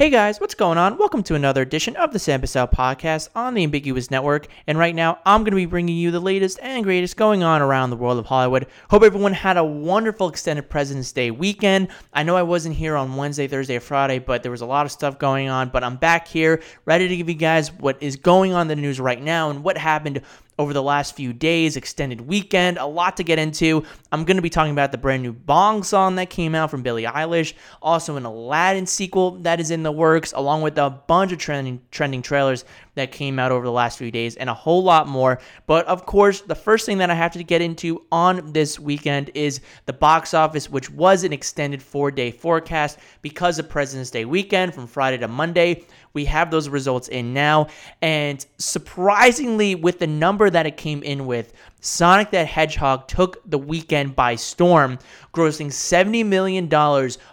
Hey guys, what's going on? Welcome to another edition of the Sam podcast on the Ambiguous Network. And right now, I'm going to be bringing you the latest and greatest going on around the world of Hollywood. Hope everyone had a wonderful extended President's Day weekend. I know I wasn't here on Wednesday, Thursday, or Friday, but there was a lot of stuff going on. But I'm back here, ready to give you guys what is going on in the news right now and what happened over the last few days, extended weekend, a lot to get into. I'm going to be talking about the brand new Bond song that came out from Billie Eilish, also an Aladdin sequel that is in the works, along with a bunch of trending trending trailers that came out over the last few days and a whole lot more. But of course, the first thing that I have to get into on this weekend is the box office, which was an extended 4-day forecast because of President's Day weekend from Friday to Monday. We have those results in now. And surprisingly, with the number that it came in with, Sonic the Hedgehog took the weekend by storm, grossing $70 million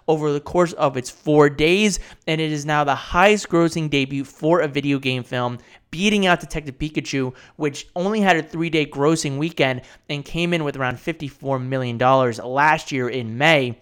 over the course of its four days. And it is now the highest grossing debut for a video game film, beating out Detective Pikachu, which only had a three day grossing weekend and came in with around $54 million last year in May.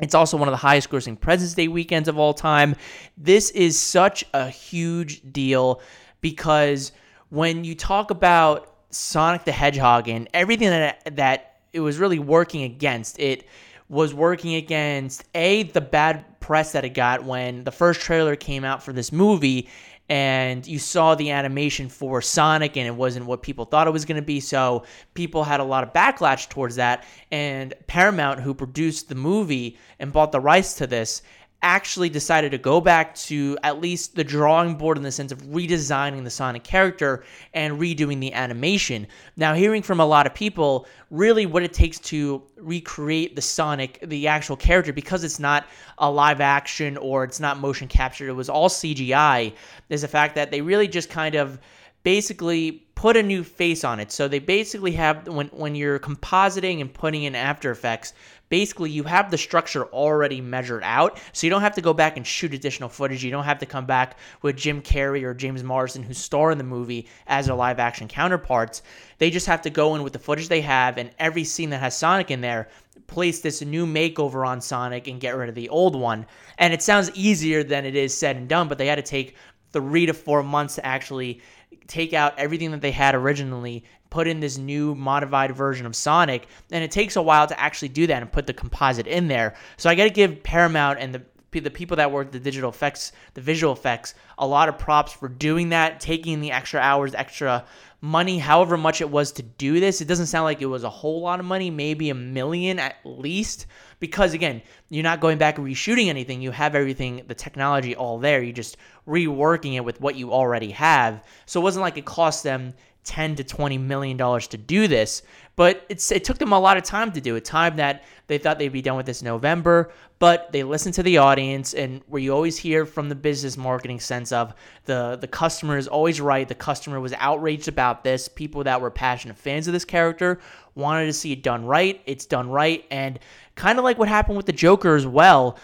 It's also one of the highest grossing President's Day weekends of all time. This is such a huge deal because when you talk about Sonic the Hedgehog and everything that that it was really working against, it was working against a the bad press that it got when the first trailer came out for this movie and you saw the animation for Sonic and it wasn't what people thought it was going to be. So people had a lot of backlash towards that. And Paramount, who produced the movie and bought the rights to this, actually decided to go back to at least the drawing board in the sense of redesigning the Sonic character and redoing the animation. Now, hearing from a lot of people, really what it takes to recreate the Sonic, the actual character, because it's not a live action or it's not motion captured, it was all CGI, is the fact that they really just kind of basically put a new face on it. So they basically have when when you're compositing and putting in After Effects, basically you have the structure already measured out. So you don't have to go back and shoot additional footage. You don't have to come back with Jim Carrey or James Marsden who star in the movie as their live action counterparts. They just have to go in with the footage they have and every scene that has Sonic in there place this new makeover on Sonic and get rid of the old one. And it sounds easier than it is said and done, but they had to take three to four months to actually take out everything that they had originally, put in this new modified version of Sonic, and it takes a while to actually do that and put the composite in there. So I got to give Paramount and the the people that work the digital effects, the visual effects, a lot of props for doing that, taking the extra hours, extra money, however much it was to do this. It doesn't sound like it was a whole lot of money, maybe a million at least, because again, you're not going back and reshooting anything. You have everything, the technology all there. You're just reworking it with what you already have. So it wasn't like it cost them 10 to 20 million dollars to do this but it's it took them a lot of time to do it time that they thought they'd be done with this november but they listened to the audience and where you always hear from the business marketing sense of the the customer is always right the customer was outraged about this people that were passionate fans of this character wanted to see it done right it's done right and kind of like what happened with the joker as well.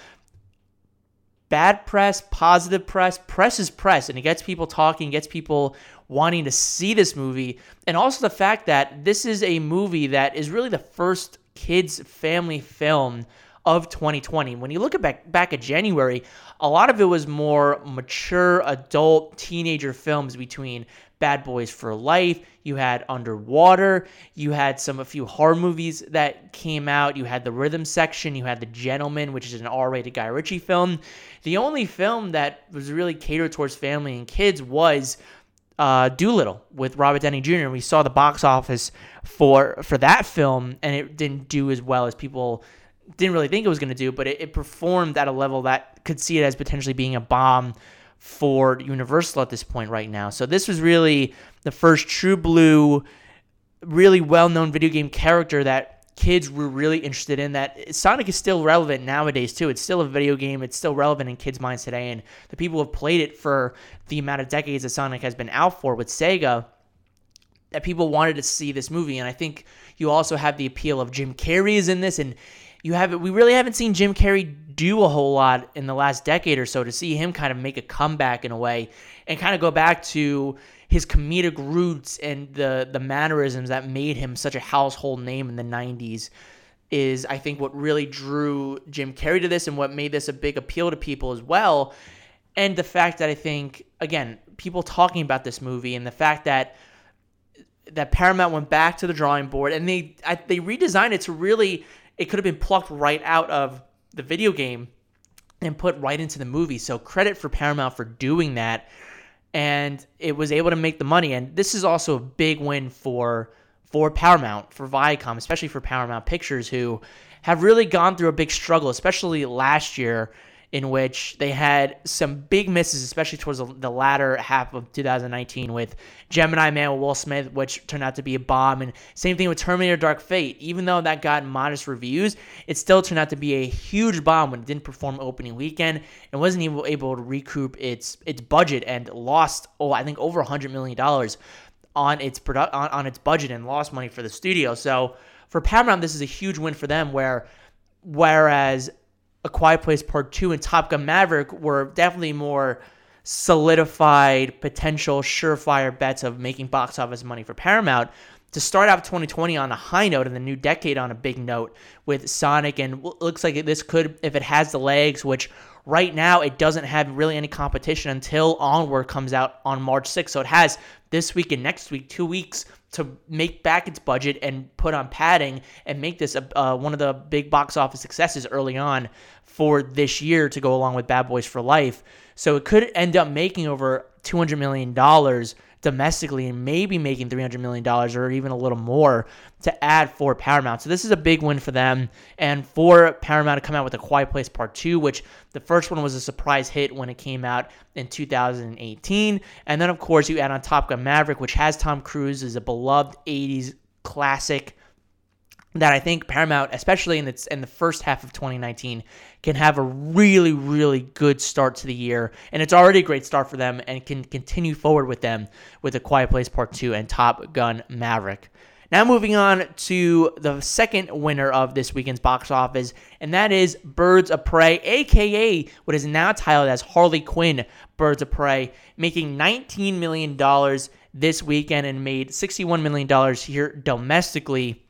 Bad press, positive press, press is press, and it gets people talking, gets people wanting to see this movie. And also the fact that this is a movie that is really the first kids' family film of 2020. When you look at back back at January, a lot of it was more mature adult teenager films between Bad Boys for Life, you had Underwater, you had some a few horror movies that came out, you had the rhythm section, you had The Gentlemen, which is an R-rated Guy Ritchie film. The only film that was really catered towards family and kids was uh, Dolittle with Robert Downey Jr. We saw the box office for for that film, and it didn't do as well as people didn't really think it was going to do, but it, it, performed at a level that could see it as potentially being a bomb for Universal at this point right now. So this was really the first true blue, really well known video game character that kids were really interested in that Sonic is still relevant nowadays too. It's still a video game. It's still relevant in kids' minds today, and the people who have played it for the amount of decades that Sonic has been out for with Sega. That people wanted to see this movie, and I think you also have the appeal of Jim Carrey is in this, and you have we really haven't seen Jim Carrey do a whole lot in the last decade or so. To see him kind of make a comeback in a way, and kind of go back to his comedic roots and the the mannerisms that made him such a household name in the 90s is I think what really drew Jim Carrey to this and what made this a big appeal to people as well. and the fact that I think again people talking about this movie and the fact that that Paramount went back to the drawing board and they I, they redesigned it to really it could have been plucked right out of the video game and put right into the movie. So credit for Paramount for doing that and it was able to make the money. And this is also a big win for for Paramount, for Viacom, especially for Paramount Pictures who have really gone through a big struggle, especially last year in which they had some big misses, especially towards the latter half of 2019 with Gemini Man with Will Smith, which turned out to be a bomb. And same thing with Terminator Dark Fate. Even though that got modest reviews, it still turned out to be a huge bomb when it didn't perform opening weekend and wasn't even able to recoup its its budget and lost, oh, I think over $100 million on its produ- on, on its budget and lost money for the studio. So for Paramount, this is a huge win for them where whereas a Quiet Place Part 2 and Top Gun Maverick were definitely more solidified, potential, surefire bets of making box office money for Paramount. To start out 2020 on a high note and the new decade on a big note with Sonic, and looks like this could, if it has the legs, which right now it doesn't have really any competition until Onward comes out on March 6th. So it has this week and next week, two weeks to make back its budget and put on padding and make this a, uh, one of the big box office successes early on for this year to go along with Bad Boys for Life. So it could end up making over $200 million domestically and maybe making $300 million or even a little more to add for Paramount. So this is a big win for them and for Paramount to come out with A Quiet Place Part 2, which the first one was a surprise hit when it came out in 2018. And then, of course, you add on Top Gun Maverick, which has Tom Cruise as a beloved 80s classic that I think Paramount, especially in its in the first half of 2019, can have a really really good start to the year, and it's already a great start for them, and can continue forward with them with A Quiet Place Part Two and Top Gun Maverick. Now moving on to the second winner of this weekend's box office, and that is Birds of Prey, aka what is now titled as Harley Quinn Birds of Prey, making $19 million this weekend and made $61 million here domestically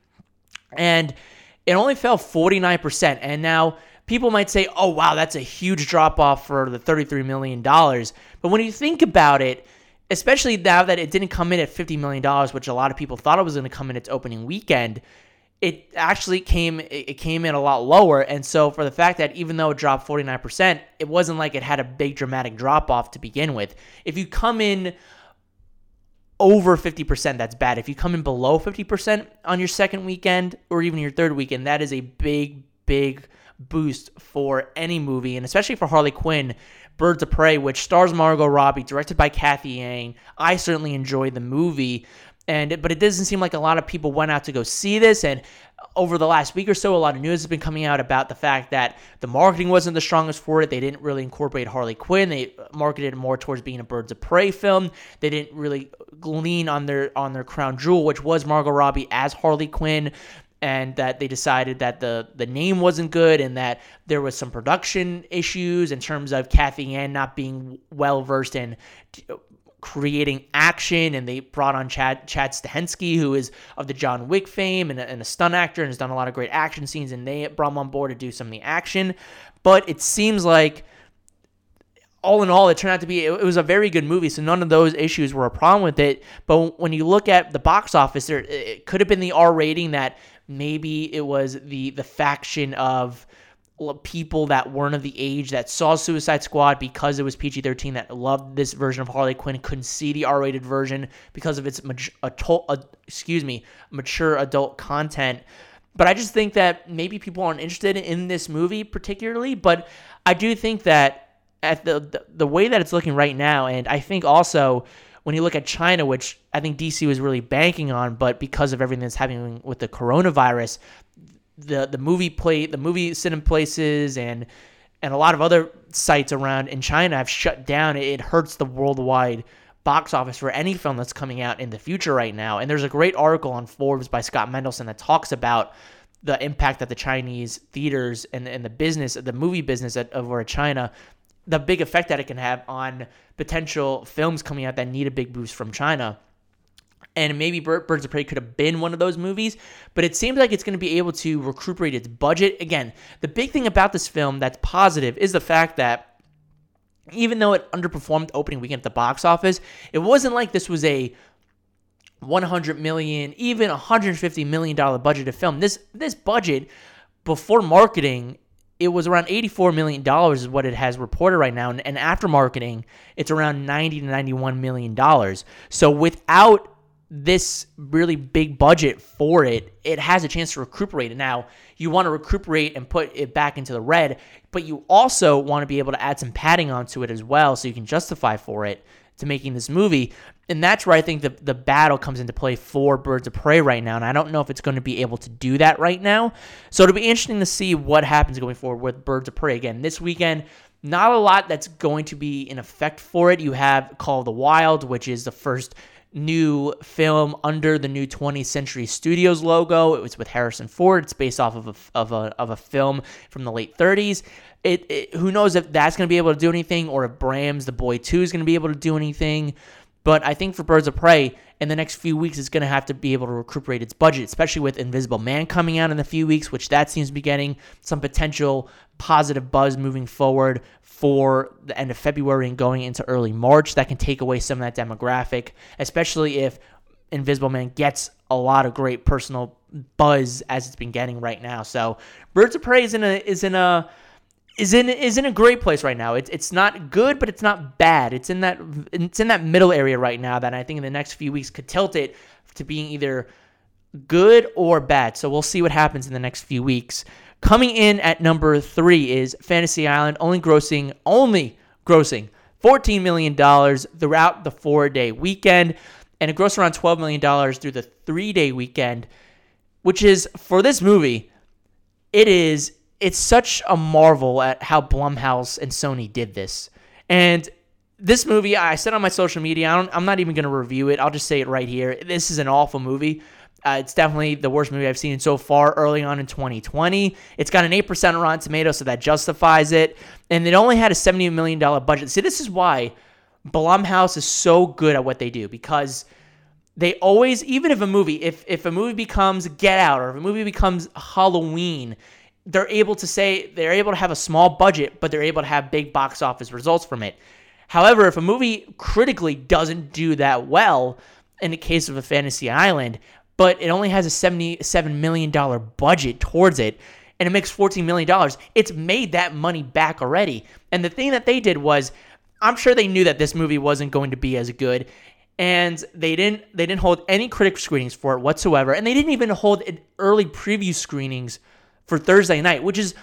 and it only fell 49%. And now people might say, oh, wow, that's a huge drop off for the $33 million. But when you think about it, especially now that it didn't come in at $50 million, which a lot of people thought it was going to come in its opening weekend, it actually came it came in a lot lower and so for the fact that even though it dropped 49% it wasn't like it had a big dramatic drop off to begin with if you come in over 50%, that's bad. If you come in below 50% on your second weekend or even your third weekend, that is a big, big boost for any movie, and especially for Harley Quinn. Birds of Prey, which stars Margot Robbie, directed by Cathy Yan. I certainly enjoyed the movie, and but it doesn't seem like a lot of people went out to go see this. And over the last week or so, a lot of news has been coming out about the fact that the marketing wasn't the strongest for it. They didn't really incorporate Harley Quinn. They marketed more towards being a Birds of Prey film. They didn't really lean on their on their crown jewel, which was Margot Robbie as Harley Quinn. And that they decided that the the name wasn't good, and that there was some production issues in terms of Cathy Yan not being well versed in creating action, and they brought on Chad Chad Stahelski, who is of the John Wick fame and a, and a stunt actor, and has done a lot of great action scenes, and they brought him on board to do some of the action. But it seems like all in all, it turned out to be it, was a very good movie. So none of those issues were a problem with it. But when you look at the box office, there it could have been the R rating that maybe it was the the faction of people that weren't of the age that saw Suicide Squad because it was PG 13 that loved this version of Harley Quinn couldn't see the R rated version because of its excuse me mature adult content. But I just think that maybe people aren't interested in this movie particularly. But I do think that at the, the, the way that it's looking right now, and I think also when you look at China, which I think DC was really banking on, but because of everything that's happening with the coronavirus, the the movie play the movie cinema places and and a lot of other sites around in China have shut down. It hurts the worldwide box office for any film that's coming out in the future right now. And there's a great article on Forbes by Scott Mendelson that talks about the impact that the Chinese theaters and, and the business, the movie business at, over China, the big effect that it can have on potential films coming out that need a big boost from China and maybe Birds of Prey could have been one of those movies, but it seems like it's going to be able to recuperate its budget. Again, the big thing about this film that's positive is the fact that even though it underperformed opening weekend at the box office, it wasn't like this was a 100 million, even 150 million dollar budgeted film. This this budget before marketing, it was around 84 million dollars is what it has reported right now, and, and after marketing, it's around 90 to 91 million dollars. So without this really big budget for it, it has a chance to recuperate. Now, you want to recuperate and put it back into the red, but you also want to be able to add some padding onto it as well so you can justify for it to making this movie. And that's where I think the, the battle comes into play for Birds of Prey right now. And I don't know if it's going to be able to do that right now. So it'll be interesting to see what happens going forward with Birds of Prey. Again, this weekend, not a lot that's going to be in effect for it. You have Call of the Wild, which is the first new film under the new 20th Century Studios logo. It was with Harrison Ford. It's based off of a, of a, of a film from the late 30s. It, it, who knows if that's going to be able to do anything or if Brahms The Boy 2 is going to be able to do anything. But I think for Birds of Prey, in the next few weeks, it's going to have to be able to recuperate its budget, especially with Invisible Man coming out in a few weeks, which that seems to be getting some potential positive buzz moving forward for the end of February and going into early March. That can take away some of that demographic, especially if Invisible Man gets a lot of great personal buzz as it's been getting right now. So Birds of Prey is in a is in a is in is in a great place right now. It's it's not good, but it's not bad. It's in that it's in that middle area right now that I think in the next few weeks could tilt it to being either good or bad. So we'll see what happens in the next few weeks. Coming in at number three is Fantasy Island, only grossing only grossing $14 million throughout the four day weekend, and it grossed around $12 million through the three day weekend, which is for this movie, it is it's such a marvel at how Blumhouse and Sony did this. And this movie, I said on my social media, I am not even going to review it. I'll just say it right here. This is an awful movie. Uh, it's definitely the worst movie I've seen so far early on in 2020. It's got an 8% on Rotten Tomatoes, so that justifies it. And it only had a $70 million budget. See, this is why Blumhouse is so good at what they do because they always, even if a movie, if, if a movie becomes Get Out or if a movie becomes Halloween, they're able to say they're able to have a small budget, but they're able to have big box office results from it. However, if a movie critically doesn't do that well, in the case of a Fantasy Island, but it only has a $77 million budget towards it, and it makes $14 million, it's made that money back already. And the thing that they did was, I'm sure they knew that this movie wasn't going to be as good, and they didn't they didn't hold any critic screenings for it whatsoever, and they didn't even hold early preview screenings for Thursday night, which is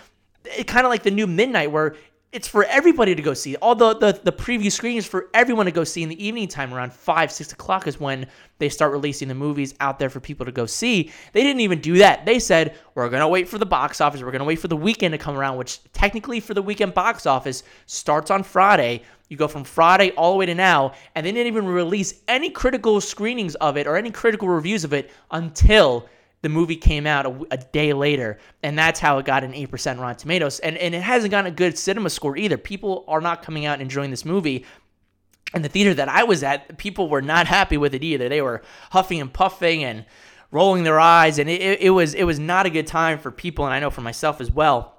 eh, kind of like the new midnight where it's for everybody to go see. All the, the, the preview screenings for everyone to go see in the evening time around 5, 6 o'clock is when they start releasing the movies out there for people to go see. They didn't even do that. They said, we're going to wait for the box office. We're going to wait for the weekend to come around, which technically for the weekend box office starts on Friday. You go from Friday all the way to now, and they didn't even release any critical screenings of it or any critical reviews of it until the movie came out a, a, day later, and that's how it got an 8% Rotten Tomatoes. And, and it hasn't gotten a good cinema score either. People are not coming out and enjoying this movie. And the theater that I was at, people were not happy with it either. They were huffing and puffing and rolling their eyes, and it, it, it was it was not a good time for people, and I know for myself as well.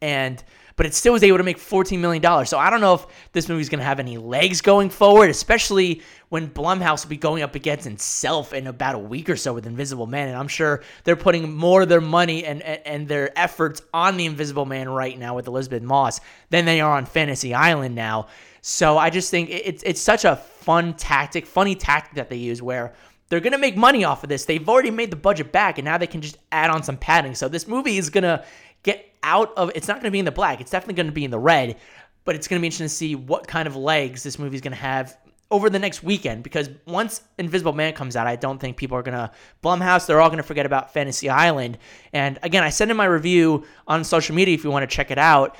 And but it still was able to make $14 million. So I don't know if this movie's going to have any legs going forward, especially when Blumhouse will be going up against itself in about a week or so with Invisible Man. And I'm sure they're putting more of their money and, and, and their efforts on the Invisible Man right now with Elisabeth Moss than they are on Fantasy Island now. So I just think it's it's such a fun tactic, funny tactic that they use where they're gonna make money off of this. They've already made the budget back, and now they can just add on some padding. So this movie is gonna get out of it's not going to be in the black. It's definitely going to be in the red, but it's going to be interesting to see what kind of legs this movie is going to have over the next weekend because once Invisible Man comes out, I don't think people are gonna Blumhouse. They're all gonna forget about Fantasy Island. And again, I sent in my review on social media if you want to check it out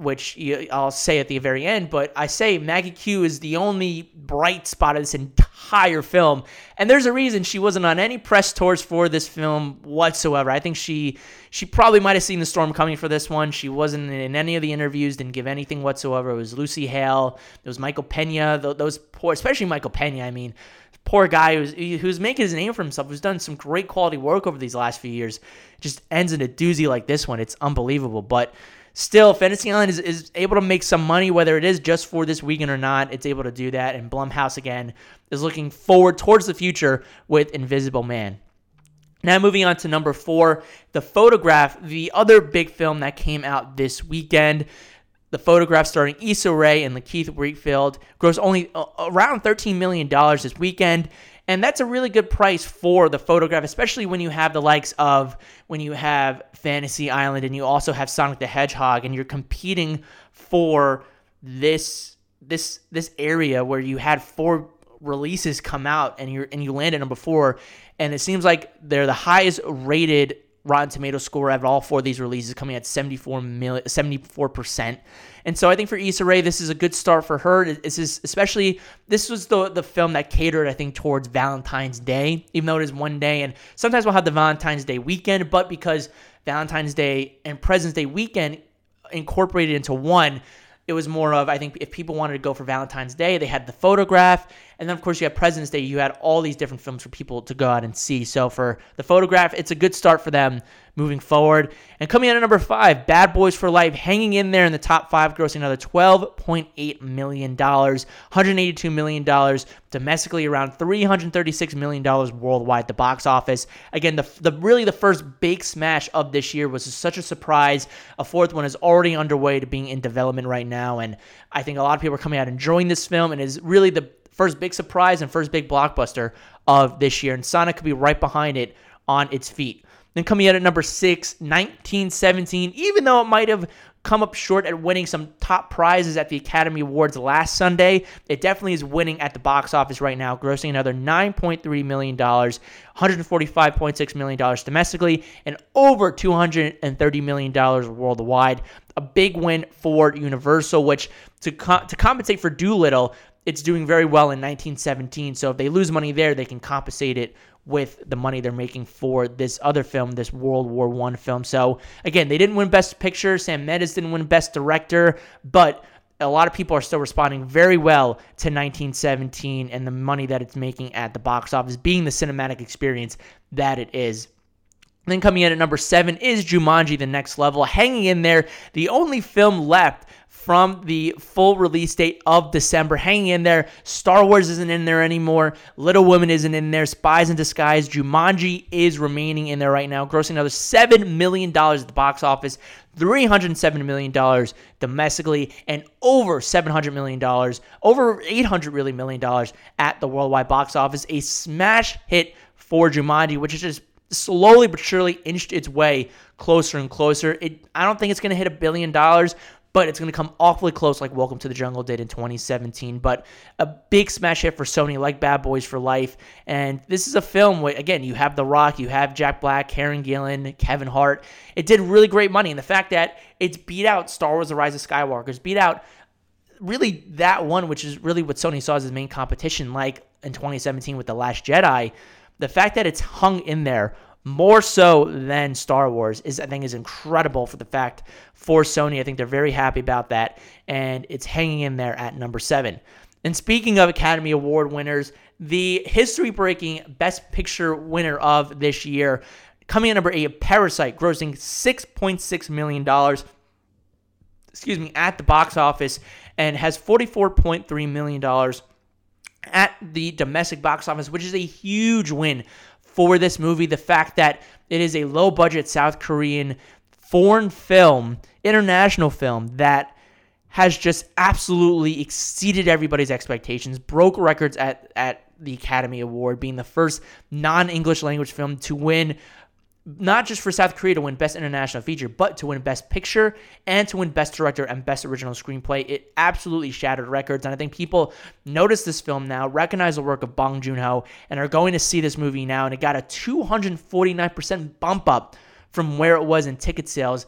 which I'll say at the very end, but I say Maggie Q is the only bright spot of this entire film. And there's a reason she wasn't on any press tours for this film whatsoever. I think she she probably might have seen the storm coming for this one. She wasn't in any of the interviews, didn't give anything whatsoever. It was Lucy Hale, it was Michael Pena, those poor, especially Michael Pena. I mean, poor guy who's who's making his name for himself, who's done some great quality work over these last few years, just ends in a doozy like this one. It's unbelievable, but still, Fantasy Island is, is able to make some money, whether it is just for this weekend or not. It's able to do that. And Blumhouse, again, is looking forward towards the future with Invisible Man. Now, moving on to number four, The Photograph, the other big film that came out this weekend. The photograph starring Issa Rae and Lakeith Wheatfield grossed only around $13 million this weekend. And that's a really good price for the photograph, especially when you have the likes of when you have Fantasy Island and you also have Sonic the Hedgehog and you're competing for this this this area where you had four releases come out and you and you landed number four. And it seems like they're the highest rated Rotten Tomato score of all four of these releases, coming at 74 million, 74%. And so I think for Issa Rae, this is a good start for her. This is especially this was the the film that catered, I think, towards Valentine's Day, even though it is one day. And sometimes we'll have the Valentine's Day weekend, but because Valentine's Day and President's Day weekend incorporated into one, it was more of I think if people wanted to go for Valentine's Day, they had the photograph, and then of course you had President's Day. You had all these different films for people to go out and see. So for the photograph, it's a good start for them moving forward. And coming in at number five, Bad Boys for Life, hanging in there in the top five, grossing another $12.8 million, $182 million domestically, around $336 million worldwide at the box office. Again, the, the really the first big smash of this year was such a surprise. A fourth one is already underway to being in development right now. And I think a lot of people are coming out enjoying this film and is really the first big surprise and first big blockbuster of this year. And Sonic could be right behind it on its feet. Then coming in at number six, 1917, even though it might have come up short at winning some top prizes at the Academy Awards last Sunday, it definitely is winning at the box office right now, grossing another $9.3 million, $145.6 million domestically, and over $230 million worldwide. A big win for Universal, which to, co- to compensate for Dolittle, it's doing very well in 1917. So if they lose money there, they can compensate it with the money they're making for this other film, this World War One film. So again, they didn't win Best Picture. Sam Mendes didn't win Best Director, but a lot of people are still responding very well to 1917 and the money that it's making at the box office, being the cinematic experience that it is. Then coming in at number seven is Jumanji: The Next Level, hanging in there, the only film left from the full release date of December. Hanging in there. Star Wars isn't in there anymore. Little Women isn't in there. Spies in Disguise. Jumanji is remaining in there right now, grossing another $7 million at the box office. $307 million domestically and over $700 million, over 800 really million dollars at the worldwide box office. A smash hit for Jumanji, which is just slowly but surely inched its way closer and closer. It, I don't think it's going to hit a billion dollars, but it's going to come awfully close like Welcome to the Jungle did in 2017. But a big smash hit for Sony, like Bad Boys for Life. And this is a film where, again, you have The Rock, you have Jack Black, Karen Gillan, Kevin Hart. It did really great money. And the fact that it's beat out Star Wars The Rise of Skywalker, beat out really that one, which is really what Sony saw as his main competition, like in 2017 with The Last Jedi. The fact that it's hung in there more so than Star Wars is I think is incredible for the fact for Sony. I think they're very happy about that, and it's hanging in there at number seven. And speaking of Academy Award winners, the history-breaking Best Picture winner of this year, coming in number eight, Parasite, grossing six point six million dollars. Excuse me, at the box office, and has forty-four point three million dollars at the domestic box office, which is a huge win for this movie. The fact that it is a low budget South Korean foreign film, international film that has just absolutely exceeded everybody's expectations, broke records at, at the Academy Award, being the first non English language film to win not just for South Korea to win Best International Feature, but to win Best Picture and to win Best Director and Best Original Screenplay. It absolutely shattered records, and I think people notice this film now, recognize the work of Bong Joon Ho, and are going to see this movie now. And it got a 249% bump up from where it was in ticket sales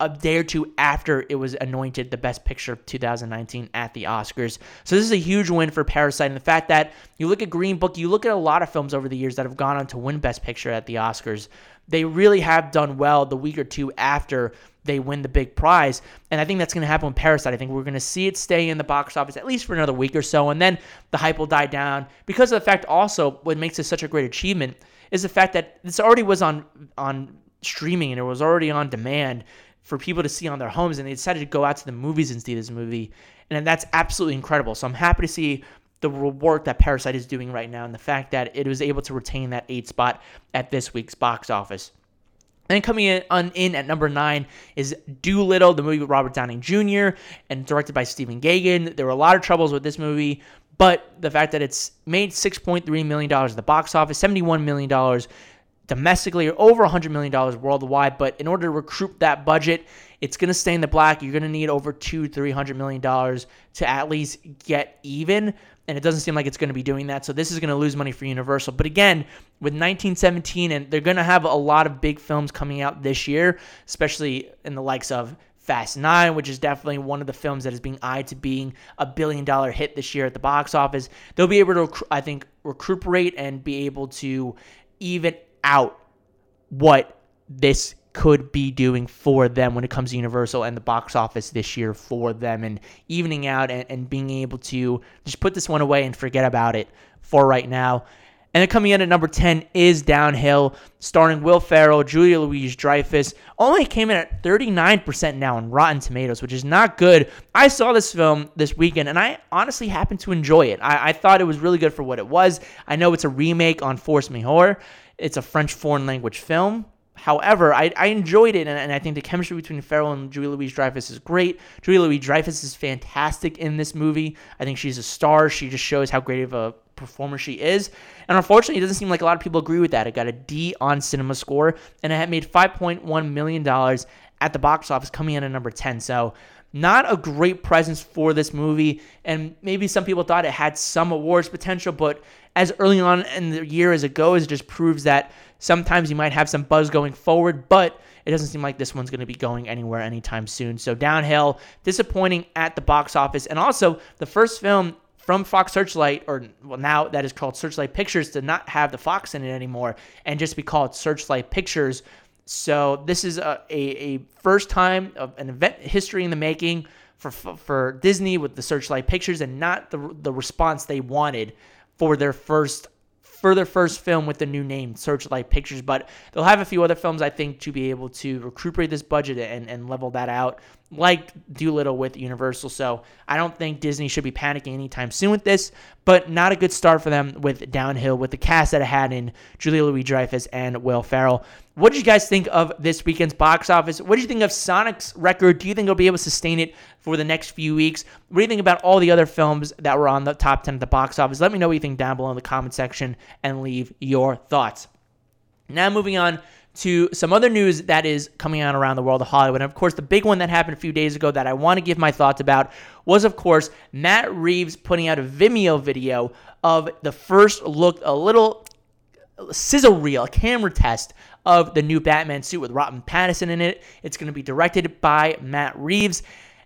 a day or two after it was anointed the best picture of 2019 at the Oscars. So this is a huge win for Parasite. And the fact that you look at Green Book, you look at a lot of films over the years that have gone on to win best picture at the Oscars they really have done well the week or two after they win the big prize. And I think that's going to happen with Parasite. I think we're going to see it stay in the box office at least for another week or so, and then the hype will die down. Because of the fact, also, what makes this such a great achievement is the fact that this already was on on streaming and it was already on demand for people to see on their homes, and they decided to go out to the movies and see this movie, and that's absolutely incredible. So I'm happy to see the work that Parasite is doing right now, and the fact that it was able to retain that eight spot at this week's box office. And coming in, on, in at number nine is Dolittle, the movie with Robert Downey Jr. and directed by Stephen Gaghan. There were a lot of troubles with this movie, but the fact that it's made $6.3 million at the box office, $71 million domestically, or over $100 million worldwide. But in order to recruit that budget, it's going to stay in the black. You're going to need over two, $300 million to at least get even and it doesn't seem like it's going to be doing that. So this is going to lose money for Universal. But again, with 1917, and they're going to have a lot of big films coming out this year, especially in the likes of Fast Nine, which is definitely one of the films that is being eyed to being a billion dollar hit this year at the box office. They'll be able to, I think, recuperate and be able to even out what this could be doing for them when it comes to Universal and the box office this year for them and evening out and, and being able to just put this one away and forget about it for right now. And then coming in at number 10 is Downhill, starring Will Ferrell, Julia Louise Dreyfus. Only came in at 39% now on Rotten Tomatoes, which is not good. I saw this film this weekend and I honestly happened to enjoy it. I, I thought it was really good for what it was. I know it's a remake on Force Majeure, it's a French foreign language film. However, I, I enjoyed it, and, and, I think the chemistry between Ferrell and Julie Louise Dreyfus is great. Julie Louise Dreyfus is fantastic in this movie. I think she's a star. She just shows how great of a performer she is. And unfortunately, it doesn't seem like a lot of people agree with that. It got a D on Cinema Score, and it had made $5.1 million at the box office, coming in at number 10. So, not a great presence for this movie. And maybe some people thought it had some awards potential, but as early on in the year as it goes, it just proves that sometimes you might have some buzz going forward, but it doesn't seem like this one's going to be going anywhere anytime soon. So, Downhill, disappointing at the box office. And also, the first film from Fox Searchlight, or well, now that is called Searchlight Pictures, to not have the Fox in it anymore and just be called Searchlight Pictures. So this is a, a, a first time of an event history in the making for for Disney with the Searchlight Pictures and not the the response they wanted for their first for their first film with the new name Searchlight Pictures. But they'll have a few other films I think to be able to recuperate this budget and, and level that out like Dolittle with Universal. So I don't think Disney should be panicking anytime soon with this, but not a good start for them with Downhill with the cast that it had in Julia Louis Dreyfus and Will Ferrell. What did you guys think of this weekend's box office? What did you think of Sonic's record? Do you think it'll be able to sustain it for the next few weeks? What do you think about all the other films that were on the top 10 at the box office? Let me know what you think down below in the comment section and leave your thoughts. Now, moving on to some other news that is coming out around the world of Hollywood. And of course, the big one that happened a few days ago that I want to give my thoughts about was, of course, Matt Reeves putting out a Vimeo video of the first look, a little sizzle reel, a camera test of the new Batman suit with Robert Pattinson in it. It's going to be directed by Matt Reeves.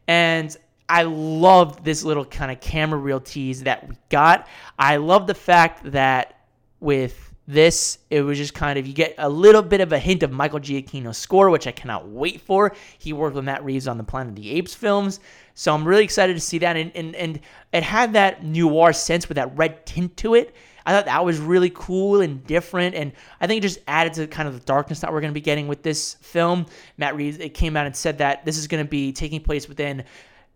And I love this little kind of camera reel tease that we got. I love the fact that with this, it was just kind of, you get a little bit of a hint of Michael Giacchino's score, which I cannot wait for. He worked with Matt Reeves on the Planet of the Apes films. So I'm really excited to see that. And, and, and it had that noir sense with that red tint to it. I thought that was really cool and different, and I think it just added to kind of the darkness that we're going to be getting with this film. Matt Reeves it came out and said that this is going to be taking place within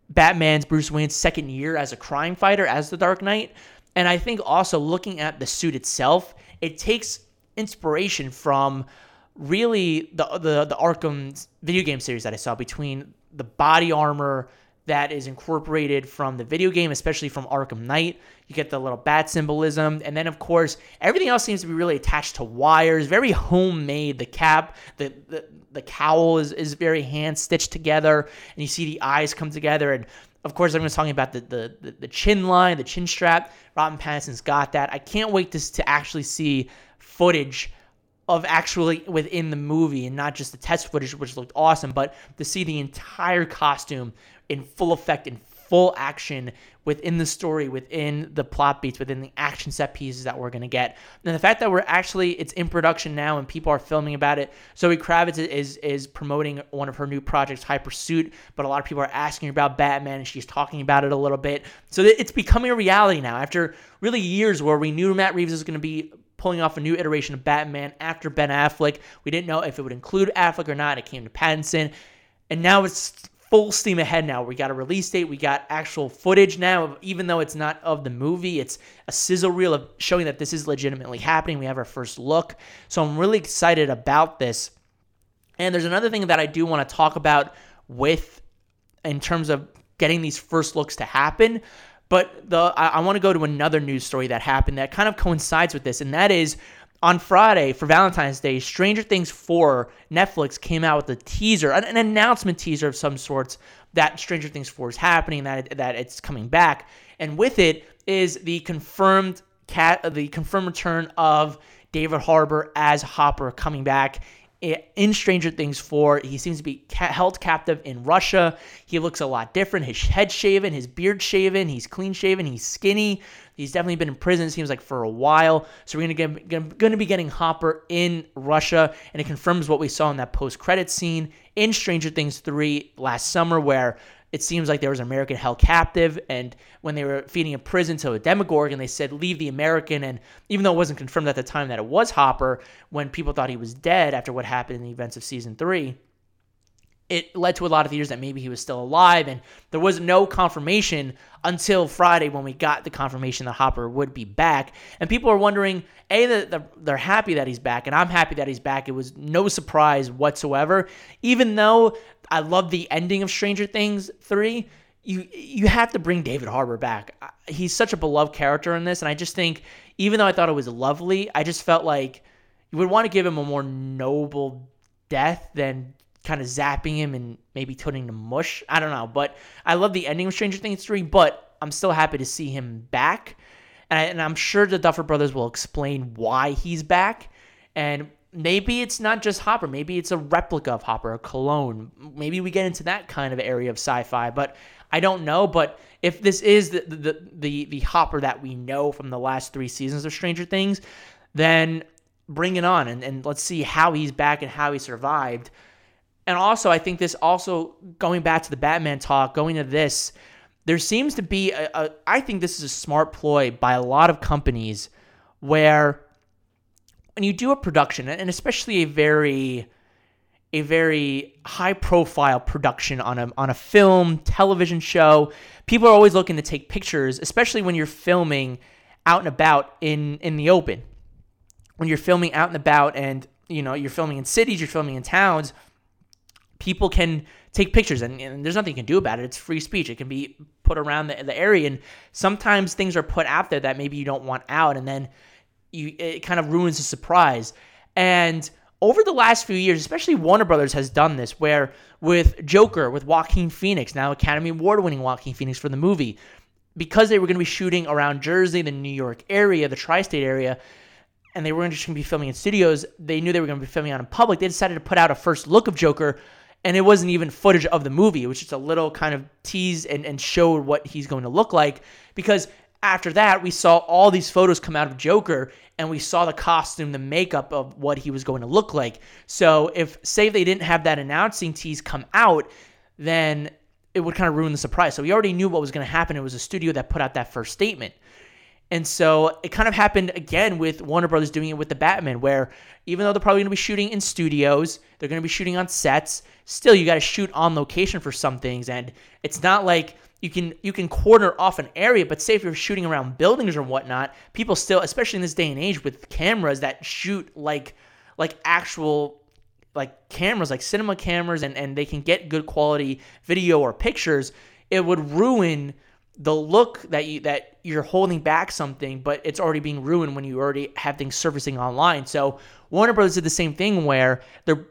Batman's Bruce Wayne's second year as a crime fighter as the Dark Knight, and I think also looking at the suit itself, it takes inspiration from really the the the Arkham video game series that I saw between the body armor that is incorporated from the video game, especially from Arkham Knight. You get the little bat symbolism, and then of course everything else seems to be really attached to wires, very homemade. The cap, the the, the cowl is is very hand stitched together, and you see the eyes come together and of course, everyone's talking about the, the, the, the chin line, the chin strap. Robert Pattinson's got that. I can't wait to, to actually see footage of actually within the movie and not just the test footage, which looked awesome, but to see the entire costume in full effect in full action within the story, within the plot beats, within the action set pieces that we're going to get. And the fact that we're actually it's in production now and people are filming about it. Zoe Kravitz is is promoting one of her new projects, High Pursuit, but a lot of people are asking about Batman and she's talking about it a little bit. So it's becoming a reality now after really years where we knew Matt Reeves was going to be pulling off a new iteration of Batman after Ben Affleck. We didn't know if it would include Affleck or not. It came to Pattinson and now it's full steam ahead now. We got a release date, we got actual footage now, even though it's not of the movie, it's a sizzle reel of showing that this is legitimately happening. We have our first look. So I'm really excited about this. And there's another thing that I do want to talk about with in terms of getting these first looks to happen. But the I, I want to go to another news story that happened that kind of coincides with this, and that is on Friday for Valentine's Day, Stranger Things 4 Netflix came out with a teaser, an, an announcement teaser of some sorts that Stranger Things 4 is happening, that it, that it's coming back, and with it is the confirmed cat, the confirmed return of David Harbour as Hopper coming back in Stranger Things 4. He seems to be held captive in Russia. He looks a lot different. His head shaven, his beard shaven, he's clean shaven, he's skinny. He's definitely been in prison, it seems like, for a while. So we're gonna get, gonna be getting Hopper in Russia, and it confirms what we saw in that post-credit scene in Stranger Things 3 last summer, where it seems like there was an American held captive, and when they were feeding a prison to a Demogorgon, they said leave the American. And even though it wasn't confirmed at the time that it was Hopper, when people thought he was dead after what happened in the events of season three, it led to a lot of theories that maybe he was still alive, and there was no confirmation until Friday when we got the confirmation that Hopper would be back. And people are wondering, a that they're happy that he's back, and I'm happy that he's back. It was no surprise whatsoever, even though I love the ending of Stranger Things three. You you have to bring David Harbour back. He's such a beloved character in this, and I just think even though I thought it was lovely, I just felt like you would want to give him a more noble death than kind of zapping him and maybe turning to mush. I don't know, but I love the ending of Stranger Things 3, but I'm still happy to see him back. And, I, am sure the Duffer Brothers will explain why he's back. And maybe it's not just Hopper. Maybe it's a replica of Hopper, a clone. Maybe we get into that kind of area of sci-fi, but I don't know. But if this is the the the, the Hopper that we know from the last three seasons of Stranger Things, then bring it on and, and let's see how he's back and how he survived. And also, I think this also going back to the Batman talk, going to this, there seems to be a, a I think this is a smart ploy by a lot of companies where when you do a production, and especially a very a very high profile production on a on a film, television show, people are always looking to take pictures, especially when you're filming out and about in in the open. When you're filming out and about and you know, you're filming in cities, you're filming in towns, people can take pictures and, and, there's nothing you can do about it. It's free speech. It can be put around the, the area. And sometimes things are put out there that maybe you don't want out. And then you it kind of ruins the surprise. And over the last few years, especially Warner Brothers has done this, where with Joker, with Joaquin Phoenix, now Academy Award winning Joaquin Phoenix for the movie, because they were going to be shooting around Jersey, the New York area, the tri state area, and they weren't just going to be filming in studios, they knew they were going to be filming out in public. They decided to put out a first look of Joker and it wasn't even footage of the movie. It was just a little kind of tease and, and showed what he's going to look like. Because after that, we saw all these photos come out of Joker and we saw the costume, the makeup of what he was going to look like. So if, say, they didn't have that announcing tease come out, then it would kind of ruin the surprise. So we already knew what was going to happen. It was a studio that put out that first statement. And so it kind of happened again with Warner Brothers doing it with the Batman, where even though they're probably going to be shooting in studios, they're going to be shooting on sets. Still, you got to shoot on location for some things, and it's not like you can you can corner off an area. But say if you're shooting around buildings or whatnot, people still, especially in this day and age, with cameras that shoot like like actual like cameras, like cinema cameras, and and they can get good quality video or pictures. It would ruin the look that you that you're holding back something, but it's already being ruined when you already have things surfacing online. So Warner Brothers did the same thing where they're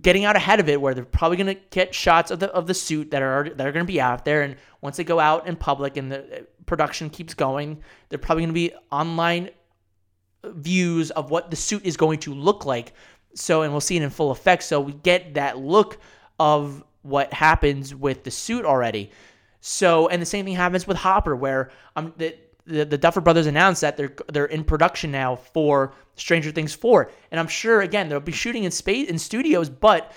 getting out ahead of it, where they're probably going to get shots of the of the suit that are that are going to be out there, and once they go out in public and the uh, production keeps going, they're probably going to be online views of what the suit is going to look like. So, and we'll see it in full effect. So we get that look of what happens with the suit already. So, and the same thing happens with Hopper, where um, the, the, the Duffer Brothers announced that they're they're in production now for Stranger Things 4, and I'm sure again they'll be shooting in space in studios, but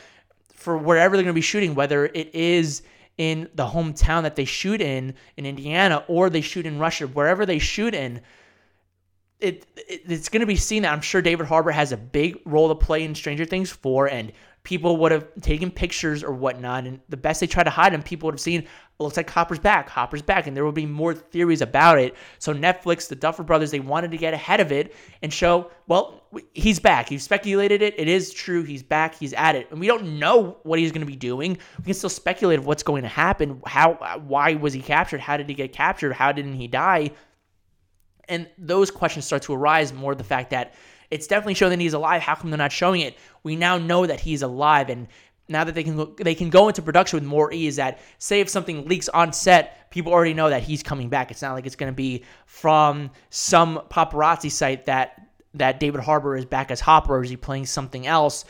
for wherever they're going to be shooting, whether it is in the hometown that they shoot in in Indiana or they shoot in Russia, wherever they shoot in, it, it it's going to be seen that I'm sure David Harbour has a big role to play in Stranger Things 4, and people would have taken pictures or whatnot, and the best they tried to hide him, people would have seen. Looks like Hopper's back, Hopper's back, and there would be more theories about it. So Netflix, the Duffer Brothers, they wanted to get ahead of it and show, well, he's back. You've speculated it. It is true. He's back. He's at it, and we don't know what he's going to be doing. We can still speculate of what's going to happen. How? Why was he captured? How did he get captured? How didn't he die? And those questions start to arise more the fact that it's definitely showing that he's alive. How come they're not showing it? We now know that he's alive, and now that they can go, they can go into production with more ease. That say if something leaks on set, people already know that he's coming back. It's not like it's going to be from some paparazzi site that that David Harbour is back as Hopper, or is he playing something else?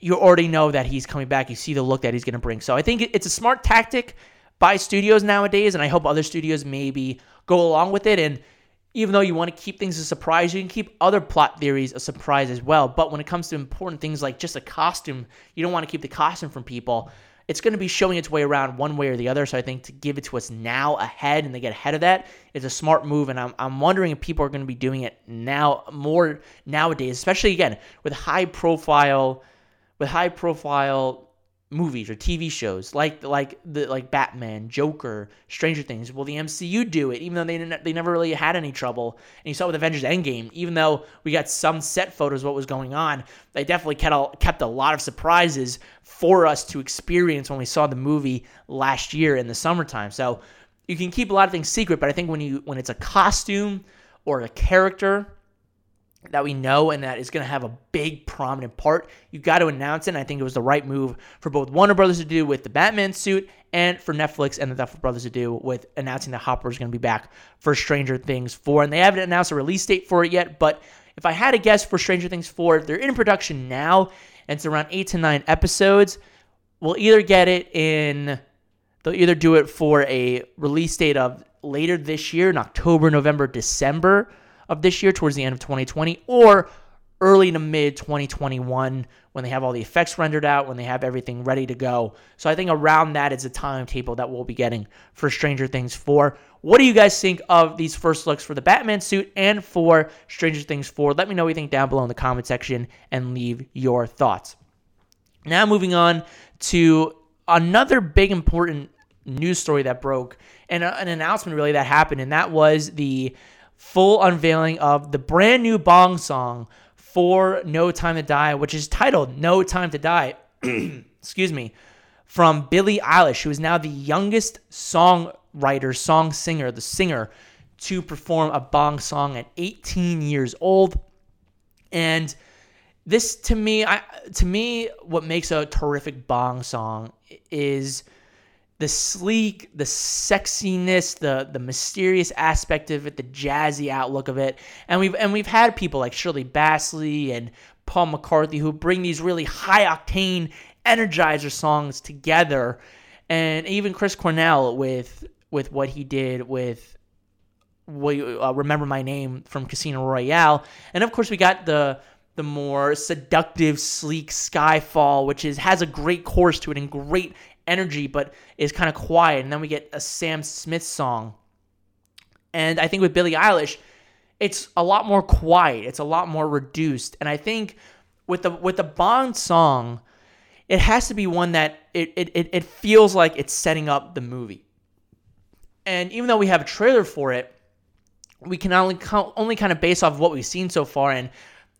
You already know that he's coming back. You see the look that he's going to bring. So I think it's a smart tactic by studios nowadays, and I hope other studios maybe go along with it and even though you want to keep things a surprise, you can keep other plot theories a surprise as well. But when it comes to important things like just a costume, you don't want to keep the costume from people. It's going to be showing its way around one way or the other. So I think to give it to us now ahead and they get ahead of that is a smart move. And I'm, I'm wondering if people are going to be doing it now more nowadays, especially again with high profile, with high profile movies or TV shows like like the like Batman, Joker, Stranger Things. Will the MCU do it? Even though they they never really had any trouble. And you saw with Avengers Endgame, even though we got some set photos what was going on, they definitely kept a, kept a lot of surprises for us to experience when we saw the movie last year in the summertime. So you can keep a lot of things secret, but I think when you when it's a costume or a character that we know and that is going to have a big prominent part. You got to announce it. And I think it was the right move for both Warner Brothers to do with the Batman suit and for Netflix and the Duffer Brothers to do with announcing that Hopper is going to be back for Stranger Things 4. And they haven't announced a release date for it yet, but if I had a guess for Stranger Things 4, if they're in production now and it's around 8 to 9 episodes. We'll either get it in they'll either do it for a release date of later this year in October, November, December of this year towards the end of 2020 or early to mid 2021 when they have all the effects rendered out, when they have everything ready to go. So I think around that is a timetable that we'll be getting for Stranger Things 4. What do you guys think of these first looks for the Batman suit and for Stranger Things 4? Let me know what you think down below in the comment section and leave your thoughts. Now moving on to another big important news story that broke and uh, an announcement really that happened and that was the full unveiling of the brand new Bond song for No Time to Die, which is titled No Time to Die. Excuse me. From Billie Eilish, who is now the youngest songwriter, song singer, the singer to perform a Bond song at 18 years old. And this to me, I to me, what makes a terrific Bond song is the sleek, the sexiness, the the mysterious aspect of it, the jazzy outlook of it. And we've and we've had people like Shirley Bassey and Paul McCartney who bring these really high octane energizer songs together. And even Chris Cornell with with what he did with uh, remember my name from Casino Royale. And of course we got the the more seductive, sleek Skyfall, which is has a great chorus to it and great energy, but is kind of quiet. And then we get a Sam Smith song. And I think with Billie Eilish, it's a lot more quiet. It's a lot more reduced. And I think with the with the Bond song, it has to be one that it it, it feels like it's setting up the movie. And even though we have a trailer for it, we can only only kind of base off what we've seen so far. And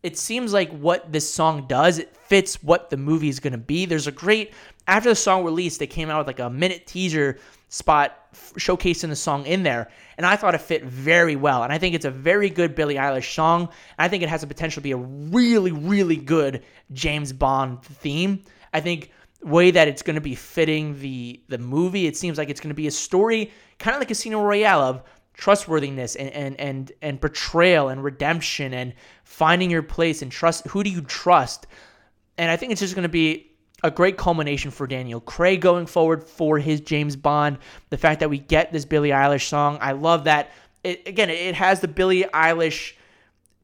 it seems like what this song does, it fits what the movie is going to be. There's a great after the song released, they came out with like a minute teaser spot showcasing the song in there, and I thought it fit very well. And I think it's a very good Billie Eilish song. I think it has the potential to be a really, really good James Bond theme. I think way that it's going to be fitting the the movie, it seems like it's going to be a story kind of like Casino Royale of trustworthiness and, and and and portrayal and redemption and finding your place and trust. Who do you trust? And I think it's just going to be a great culmination for Daniel Craig going forward for his James Bond. The fact that we get this Billie Eilish song, I love that. It, again, it has the Billie Eilish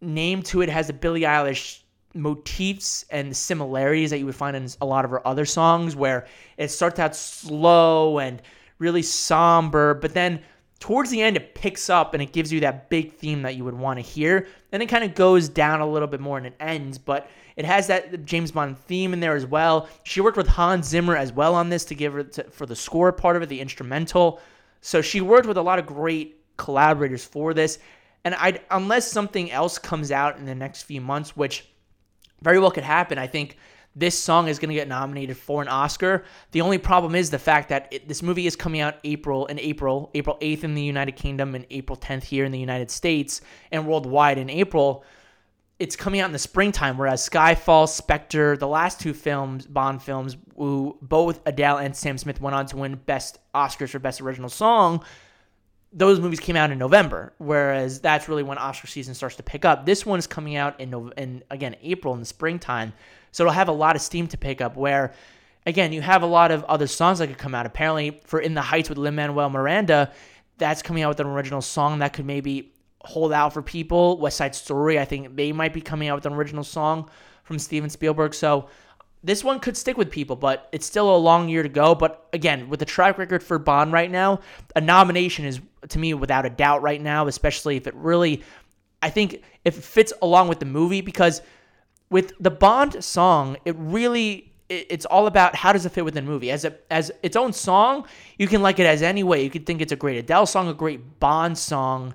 name to it, it has the Billie Eilish motifs and similarities that you would find in a lot of her other songs, where it starts out slow and really somber, but then towards the end it picks up and it gives you that big theme that you would want to hear. Then it kind of goes down a little bit more and it ends, but it has that James Bond theme in there as well. She worked with Hans Zimmer as well on this to give her to, for the score part of it, the instrumental. So she worked with a lot of great collaborators for this. And I unless something else comes out in the next few months, which very well could happen, I think this song is going to get nominated for an Oscar. The only problem is the fact that it, this movie is coming out April in April, April 8th in the United Kingdom and April 10th here in the United States and worldwide in April. It's coming out in the springtime, whereas Skyfall, Spectre, the last two films, Bond films, who both Adele and Sam Smith went on to win best Oscars for best original song, those movies came out in November, whereas that's really when Oscar season starts to pick up. This one is coming out in, in again April in the springtime, so it'll have a lot of steam to pick up. Where again you have a lot of other songs that could come out. Apparently, for In the Heights with Lin Manuel Miranda, that's coming out with an original song that could maybe hold out for people. West Side Story, I think they might be coming out with an original song from Steven Spielberg. So this one could stick with people, but it's still a long year to go. But again, with the track record for Bond right now, a nomination is to me without a doubt right now, especially if it really, I think if it fits along with the movie, because with the Bond song, it really it's all about how does it fit within the movie. As a as its own song, you can like it as any way. You could think it's a great Adele song, a great Bond song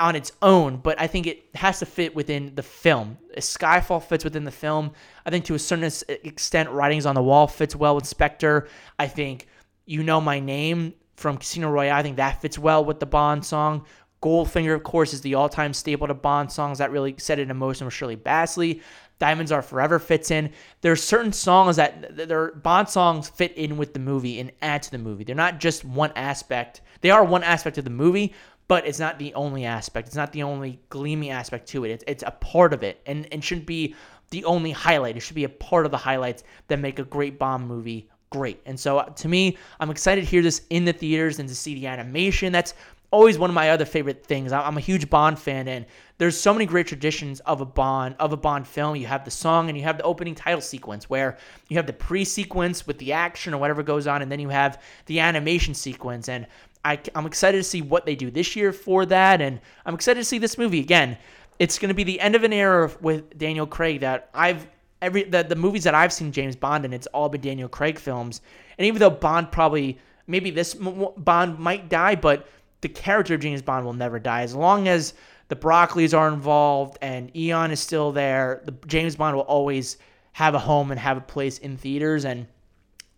on its own, but I think it has to fit within the film. Skyfall fits within the film. I think to a certain extent, Writings on the Wall fits well with Spectre. I think You Know My Name from Casino Royale, I think that fits well with the Bond song. Goldfinger, of course, is the all-time staple to Bond songs that really set it in motion with Shirley Bassey. Diamonds Are Forever fits in. There are certain songs that their Bond songs fit in with the movie and add to the movie. They're not just one aspect. They are one aspect of the movie, but it's not the only aspect. It's not the only gleaming aspect to it. It's, it's a part of it, and it shouldn't be the only highlight. It should be a part of the highlights that make a great Bond movie great. And so uh, to me, I'm excited to hear this in the theaters and to see the animation. That's always one of my other favorite things. I'm a huge Bond fan, and there's so many great traditions of a Bond of a Bond film. You have the song, and you have the opening title sequence, where you have the pre-sequence with the action or whatever goes on, and then you have the animation sequence. And I, I'm excited to see what they do this year for that, and I'm excited to see this movie again. It's going to be the end of an era with Daniel Craig that I've every the, the movies that I've seen James Bond in, it's all been Daniel Craig films. And even though Bond probably maybe this Bond might die, but the character of James Bond will never die as long as the Broccoli's are involved and Eon is still there. The James Bond will always have a home and have a place in theaters and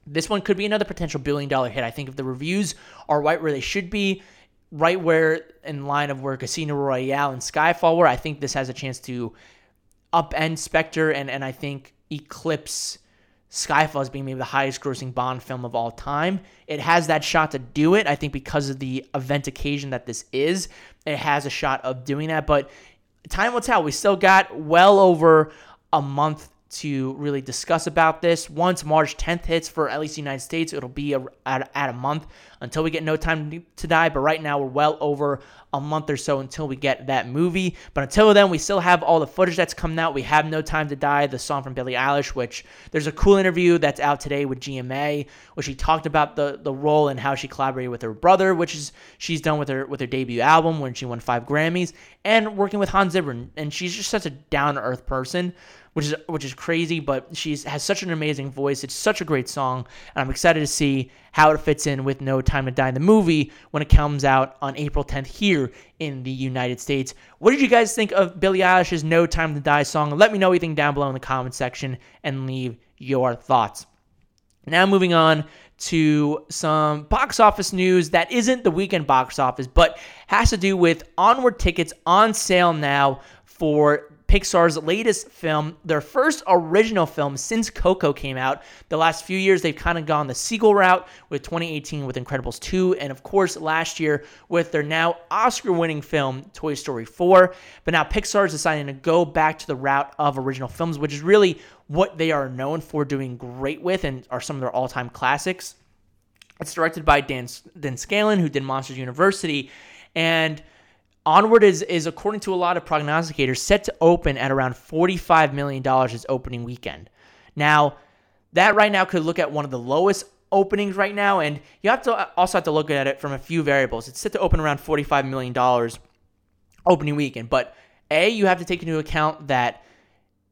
this one could be another potential billion dollar hit. I think if the reviews are right where they should be, right where in line of where Casino Royale and Skyfall were, I think this has a chance to upend Spectre and, and I think eclipse Skyfall as being maybe the highest grossing Bond film of all time. It has that shot to do it. I think because of the event occasion that this is, it has a shot of doing that. But time will tell. We still got well over a month to really discuss about this. Once March 10th hits for at least the United States, it'll be a, at, at a month until we get No Time to Die. But right now, we're well over a month or so until we get that movie. But until then, we still have all the footage that's coming out. We have No Time to Die, the song from Billie Eilish, which there's a cool interview that's out today with GMA, where she talked about the the role and how she collaborated with her brother, which is she's done with her with her debut album when she won five Grammys, and working with Hans Zimmer. And she's just such a down to earth person which is which is crazy, but she has such an amazing voice. It's such a great song, and I'm excited to see how it fits in with No Time to Die, the movie, when it comes out on April 10th here in the United States. What did you guys think of Billie Eilish's No Time to Die song? Let me know anything down below in the comment section and leave your thoughts. Now moving on to some box office news that isn't the weekend box office, but has to do with onward tickets on sale now for Pixar's latest film, their first original film since Coco came out. The last few years, they've kind of gone the sequel route with 2018 with Incredibles 2, and of course, last year with their now Oscar winning film, Toy Story 4. But now Pixar is deciding to go back to the route of original films, which is really what they are known for doing great with and are some of their all time classics. It's directed by Dan, Dan Scanlon, who did Monsters University. And Onward is, is, according to a lot of prognosticators, set to open at around $45 million its opening weekend. Now, that right now could look at one of the lowest openings right now, and you have to uh, also have to look at it from a few variables. It's set to open around $45 million opening weekend, but A, you have to take into account that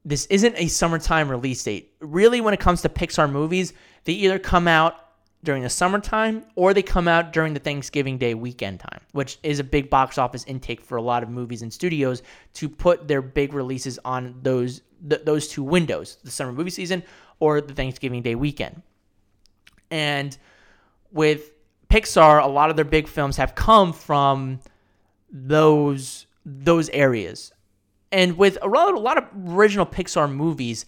this isn't a summertime release date. Really, when it comes to Pixar movies, they either come out during the summertime or they come out during the Thanksgiving Day weekend time, which is a big box office intake for a lot of movies and studios to put their big releases on those th- those two windows, the summer movie season or the Thanksgiving Day weekend. And with Pixar, a lot of their big films have come from those those areas. And with a lot, a lot of original Pixar movies,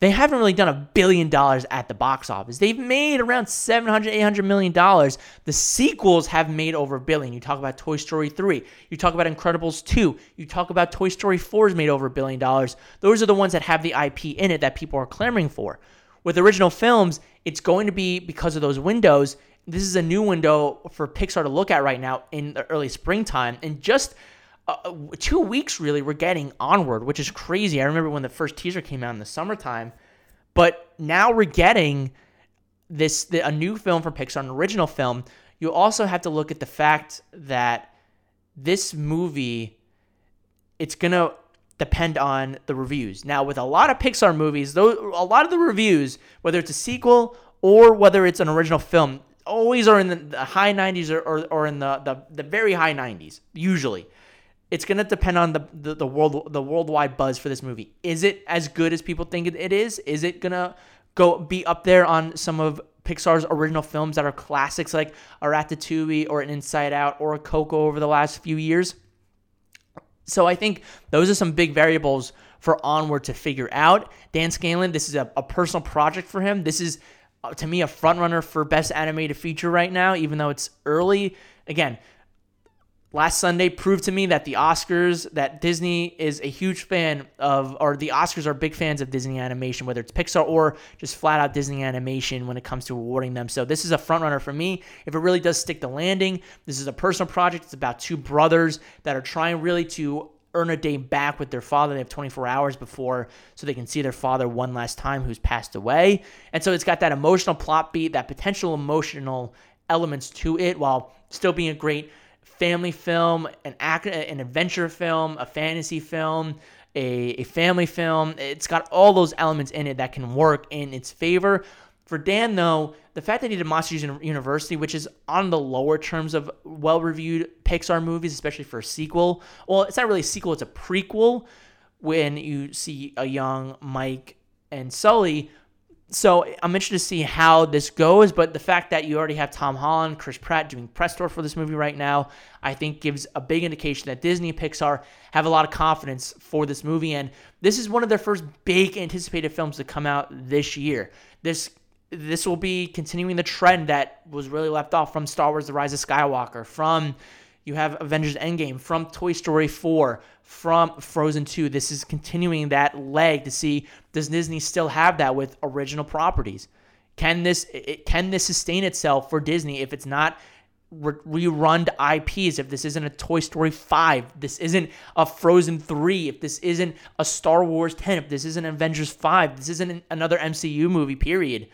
they haven't really done a billion dollars at the box office. They've made around 700, 800 million dollars. The sequels have made over a billion. You talk about Toy Story 3, you talk about Incredibles 2, you talk about Toy Story 4 has made over a billion dollars. Those are the ones that have the IP in it that people are clamoring for. With original films, it's going to be because of those windows. This is a new window for Pixar to look at right now in the early springtime. And just uh, two weeks really we're getting onward which is crazy. I remember when the first teaser came out in the summertime but now we're getting this the, a new film from pixar an original film. You also have to look at the fact that this movie it's gonna depend on the reviews. Now with a lot of pixar movies though a lot of the reviews whether it's a sequel or whether it's an original film always are in the, the high 90s or, or, or in the, the, the very high 90s usually it's gonna depend on the, the, the world the worldwide buzz for this movie. Is it as good as people think it is? Is it gonna go be up there on some of Pixar's original films that are classics like a Ratatouille or an Inside Out or a Coco over the last few years? So I think those are some big variables for Onward to figure out. Dan Scanlon, this is a, a personal project for him. This is uh, to me a front runner for best animated feature right now, even though it's early. Again, last Sunday proved to me that the Oscars, that Disney is a huge fan of, or the Oscars are big fans of Disney animation, whether it's Pixar or just flat out Disney animation when it comes to awarding them. So this is a front runner for me. If it really does stick the landing, this is a personal project. It's about two brothers that are trying really to earn a day back with their father. They have 24 hours before so they can see their father one last time who's passed away. And so it's got that emotional plot beat, that potential emotional elements to it while still being a great family film, an act, an adventure film, a fantasy film, a, a family film. It's got all those elements in it that can work in its favor. For Dan, though, the fact that he did Monsters University, which is on the lower terms of well reviewed Pixar movies, especially for a sequel. Well, it's not really a sequel, it's a prequel when you see a young Mike and Sully so I'm interested to see how this goes, but the fact that you already have Tom Holland, Chris Pratt doing press tour for this movie right now, I think gives a big indication that Disney and Pixar have a lot of confidence for this movie, and this is one of their first big anticipated films to come out this year. This this will be continuing the trend that was really left off from Star Wars: The Rise of Skywalker, from you have Avengers Endgame, from Toy Story 4, from Frozen 2. This is continuing that leg to see does Disney still have that with original properties? Can this it, can this sustain itself for Disney if it's not rerun IPs? If this isn't a Toy Story 5, this isn't a Frozen 3, if this isn't a Star Wars 10, if this isn't Avengers 5, this isn't another MCU movie, period.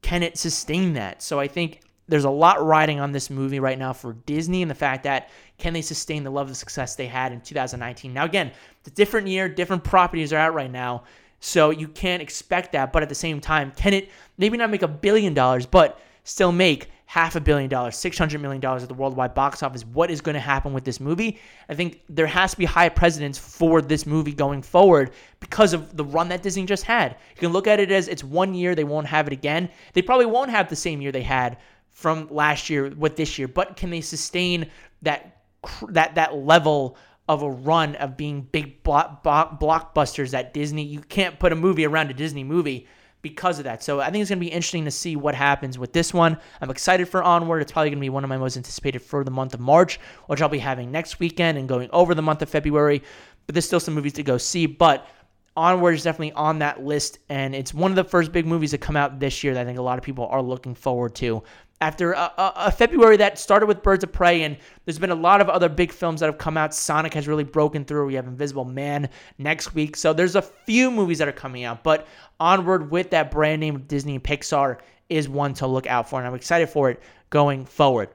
Can it sustain that? So I think there's a lot riding on this movie right now for Disney and the fact that can they sustain the level of success they had in 2019? Now, again, it's a different year, different properties are out right now, so you can't expect that. But at the same time, can it maybe not make a billion dollars, but still make half a billion dollars, $600 million at the worldwide box office? What is going to happen with this movie? I think there has to be high precedence for this movie going forward because of the run that Disney just had. You can look at it as it's one year, they won't have it again. They probably won't have the same year they had from last year with this year, but can they sustain that that that level of a run of being big block, blockbusters that Disney you can't put a movie around a Disney movie because of that. So I think it's going to be interesting to see what happens with this one. I'm excited for Onward. It's probably going to be one of my most anticipated for the month of March, which I'll be having next weekend and going over the month of February. But there's still some movies to go see, but Onward is definitely on that list, and it's one of the first big movies to come out this year that I think a lot of people are looking forward to after a, a, February that started with Birds of Prey, and there's been a lot of other big films that have come out. Sonic has really broken through. We have Invisible Man next week, so there's a few movies that are coming out. But onward with that brand name of Disney and Pixar is one to look out for, and I'm excited for it going forward.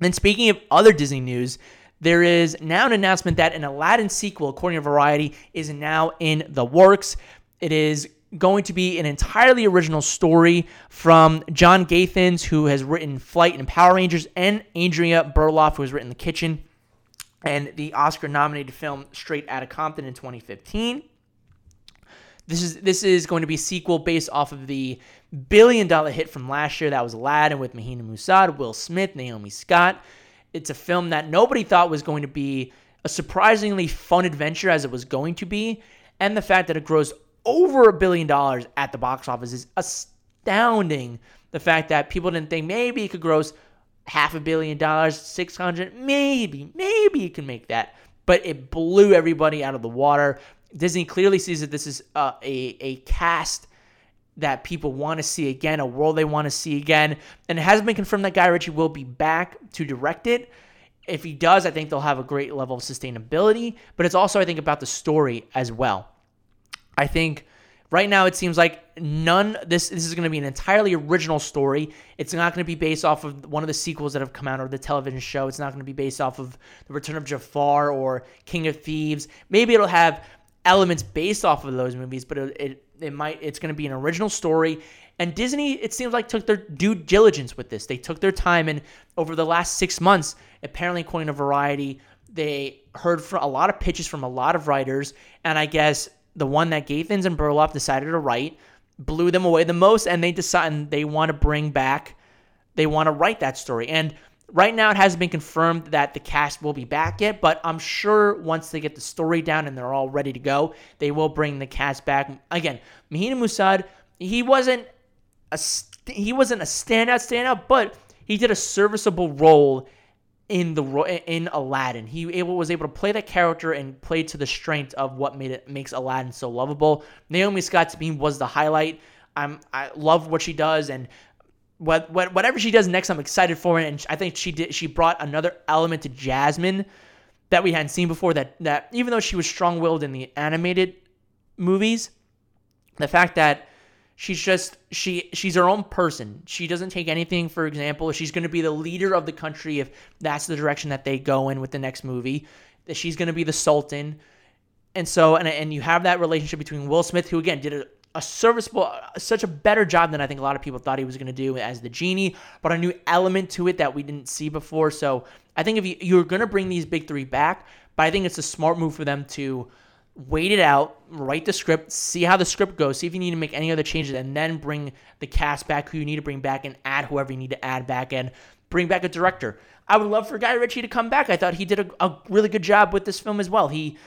And speaking of other Disney news, there is now an announcement that an Aladdin sequel, according to Variety, is now in the works. It is going to be an entirely original story from John Gatins, who has written Flight and Power Rangers, and Andrea Berloff, who has written The Kitchen and the Oscar nominated film Straight Outta Compton in 2015. This is this is going to be a sequel based off of the billion dollar hit from last year that was Aladdin with Mena Massoud, Will Smith, Naomi Scott. It's a film that nobody thought was going to be a surprisingly fun adventure as it was going to be, and the fact that it grows over a billion dollars at the box office is astounding. The fact that people didn't think maybe it could gross half a billion dollars, 600, maybe, maybe it can make that. But it blew everybody out of the water. Disney clearly sees that this is uh, a, a cast that people want to see again, a world they want to see again. And it has been confirmed that Guy Ritchie will be back to direct it. If he does, I think they'll have a great level of sustainability. But it's also, I think, about the story as well. I think right now it seems like none this this is going to be an entirely original story. It's not going to be based off of one of the sequels that have come out or the television show. It's not going to be based off of The Return of Jafar or King of Thieves. Maybe it'll have elements based off of those movies, but it it, it might it's going to be an original story. And Disney, it seems like took their due diligence with this. They took their time, and over the last six months, apparently, according to Variety, they heard from a lot of pitches from a lot of writers, and I guess the one that Gatins and Berloff decided to write blew them away the most, and they decide they want to bring back, they want to write that story. And right now, it hasn't been confirmed that the cast will be back yet, but I'm sure once they get the story down and they're all ready to go, they will bring the cast back. Again, Mena Massoud, he wasn't a he wasn't a standout standout, but he did a serviceable role in the in Aladdin. He able, was able to play that character and play to the strength of what made it makes Aladdin so lovable. Naomi Scott's me was the highlight. I'm I love what she does and what, what whatever she does next, I'm excited for it. And I think she did she brought another element to Jasmine that we hadn't seen before. That that even though she was strong willed in the animated movies, the fact that she's just she she's her own person. She doesn't take anything for example. She's going to be the leader of the country if that's the direction that they go in with the next movie. That she's going to be the sultan. And so and and you have that relationship between Will Smith who again did a, a serviceable such a better job than I think a lot of people thought he was going to do as the genie, but a new element to it that we didn't see before. So I think if you, you're going to bring these big 3 back, but I think it's a smart move for them to wait it out, write the script, see how the script goes, see if you need to make any other changes, and then bring the cast back who you need to bring back and add whoever you need to add back and bring back a director. I would love for Guy Ritchie to come back. I thought he did a, a really good job with this film as well. He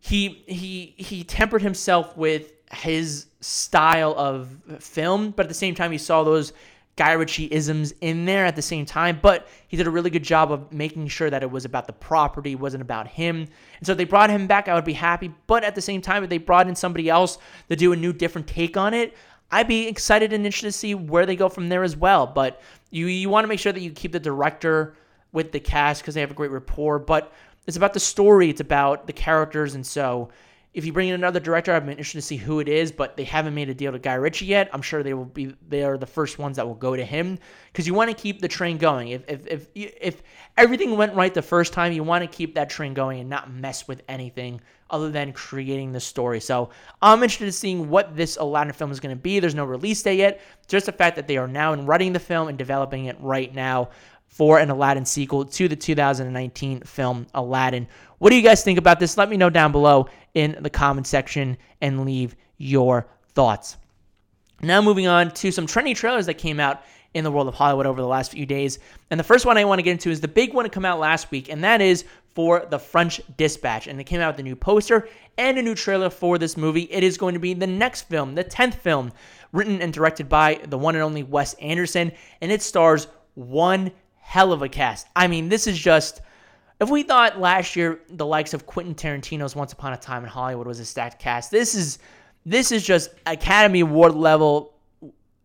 he he he tempered himself with his style of film, but at the same time he saw those Guy Ritchie isms in there at the same time, but he did a really good job of making sure that it was about the property, wasn't about him. And so if they brought him back, I would be happy. But at the same time, if they brought in somebody else to do a new, different take on it, I'd be excited and interested to see where they go from there as well. But you you want to make sure that you keep the director with the cast because they have a great rapport. But it's about the story, it's about the characters, and so if you bring in another director, been interested to see who it is, but they haven't made a deal to Guy Ritchie yet. I'm sure they will be. They are the first ones that will go to him because you want to keep the train going. If if if if everything went right the first time, you want to keep that train going and not mess with anything other than creating the story. So I'm interested in seeing what this Aladdin film is going to be. There's no release date yet. Just the fact that they are now in writing the film and developing it right now for an Aladdin sequel to the 2019 film Aladdin. What do you guys think about this? Let me know down below in the comment section and leave your thoughts. Now, moving on to some trending trailers that came out in the world of Hollywood over the last few days. And the first one I want to get into is the big one to come out last week, and that is for The French Dispatch. And it came out with a new poster and a new trailer for this movie. It is going to be the next film, the 10th film, written and directed by the one and only Wes Anderson, and it stars one hell of a cast. I mean, this is just. If we thought last year the likes of Quentin Tarantino's Once Upon a Time in Hollywood was a stacked cast, this is this is just Academy Award level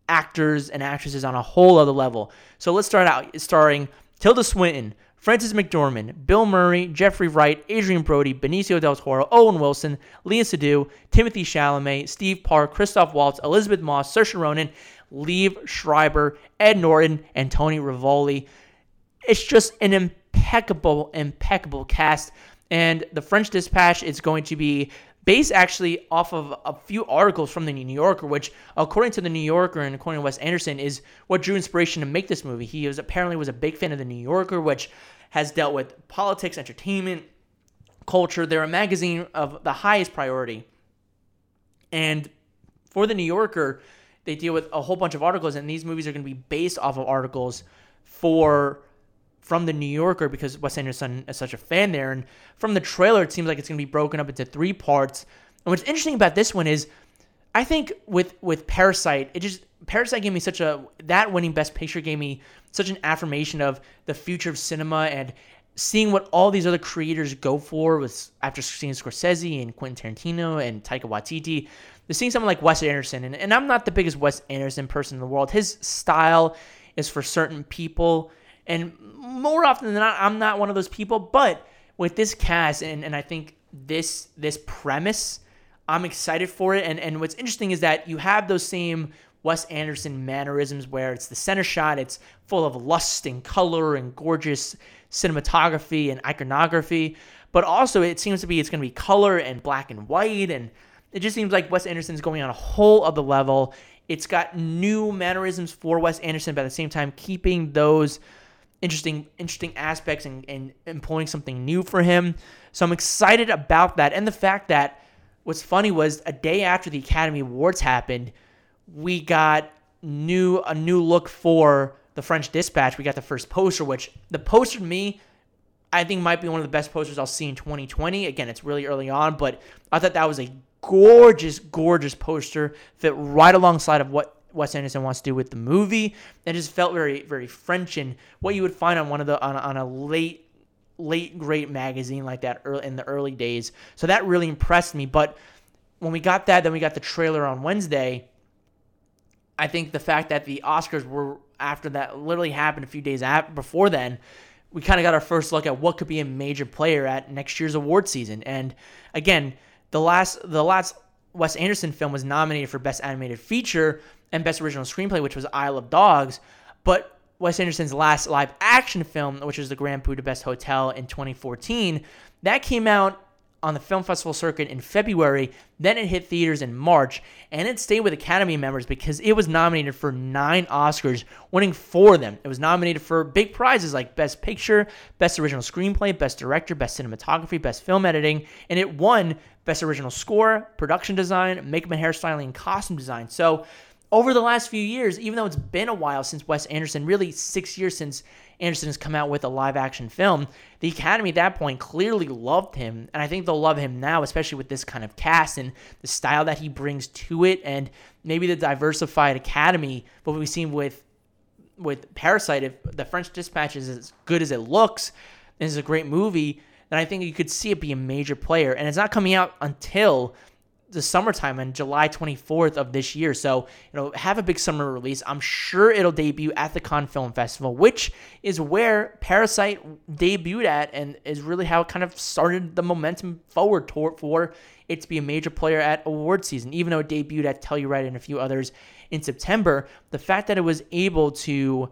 actors and actresses on a whole other level. So let's start out starring Tilda Swinton, Frances McDormand, Bill Murray, Jeffrey Wright, Adrien Brody, Benicio del Toro, Owen Wilson, Léa Seydoux, Timothée Chalamet, Steve Park, Christoph Waltz, Elisabeth Moss, Saoirse Ronan, Liev Schreiber, Ed Norton, and Tony Revolori. It's just an impeccable, impeccable cast. And the French Dispatch is going to be based actually off of a few articles from the New Yorker, which, according to the New Yorker and according to Wes Anderson, is what drew inspiration to make this movie. He was apparently was a big fan of the New Yorker, which has dealt with politics, entertainment, culture. They're a magazine of the highest priority. And for the New Yorker, they deal with a whole bunch of articles, and these movies are going to be based off of articles for from the New Yorker because Wes Anderson is such a fan there. And from the trailer, it seems like it's going to be broken up into three parts. And what's interesting about this one is, I think with with Parasite, it just Parasite gave me such a that winning Best Picture gave me such an affirmation of the future of cinema and seeing what all these other creators go for with after seeing Scorsese and Quentin Tarantino and Taika Waititi to seeing someone like Wes Anderson, and, and I'm not the biggest Wes Anderson person in the world. His style is for certain people, and more often than not, I'm not one of those people. But with this cast, and, and I think this this premise, I'm excited for it. And and what's interesting is that you have those same Wes Anderson mannerisms where it's the center shot, it's full of lust and color and gorgeous cinematography and iconography, but also it seems to be it's going to be color and black and white and it just seems like Wes Anderson's going on a whole other level. It's got new mannerisms for Wes Anderson, but at the same time keeping those interesting interesting aspects and, and employing something new for him. So I'm excited about that. And the fact that what's funny was a day after the Academy Awards happened, we got new a new look for the French Dispatch. We got the first poster, which the poster to me I think might be one of the best posters I'll see in 2020. Again, it's really early on, but I thought that was a gorgeous, gorgeous poster, fit right alongside of what Wes Anderson wants to do with the movie. It just felt very, very French and what you would find on one of the on, on a late, late great magazine like that early, in the early days. So that really impressed me. But when we got that, then we got the trailer on Wednesday. I think the fact that the Oscars were after that literally happened a few days before then, we kind of got our first look at what could be a major player at next year's award season. And again, the last the last Wes Anderson film was nominated for Best Animated Feature and Best Original Screenplay, which was Isle of Dogs. But Wes Anderson's last live action film, which was The Grand Budapest Hotel in 2014, that came out on the film festival circuit in February. Then it hit theaters in March, and it stayed with Academy members because it was nominated for nine Oscars, winning four of them. It was nominated for big prizes like Best Picture, Best Original Screenplay, Best Director, Best Cinematography, Best Film Editing, and it won Best Original Score, Production Design, Makeup and Hairstyling, and Costume Design. So over the last few years, even though it's been a while since Wes Anderson, really six years since Anderson has come out with a live action film, the Academy at that point clearly loved him. And I think they'll love him now, especially with this kind of cast and the style that he brings to it and maybe the diversified Academy. What we've seen with with Parasite, if the French Dispatch is as good as it looks, and is a great movie, then I think you could see it be a major player. And it's not coming out until the summertime on July 24th of this year. So, you know, have a big summer release. I'm sure it'll debut at the Cannes Film Festival, which is where Parasite debuted at and is really how it kind of started the momentum forward toward for it to be a major player at award season. Even though it debuted at Telluride and a few others in September, the fact that it was able to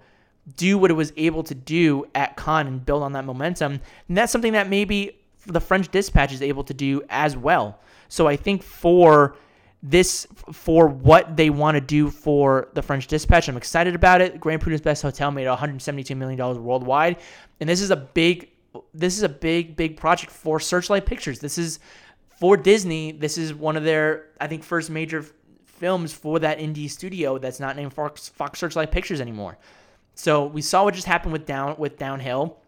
do what it was able to do at Cannes and build on that momentum, and that's something that maybe the French Dispatch is able to do as well. So I think for this for what they want to do for the French Dispatch. I'm excited about it. Grand Budapest Hotel made 172 million dollars worldwide, and this is a big this is a big big project for Searchlight Pictures. This is for Disney. This is one of their I think first major films for that indie studio that's not named Fox, Fox Searchlight Pictures anymore. So we saw what just happened with down with Downhill.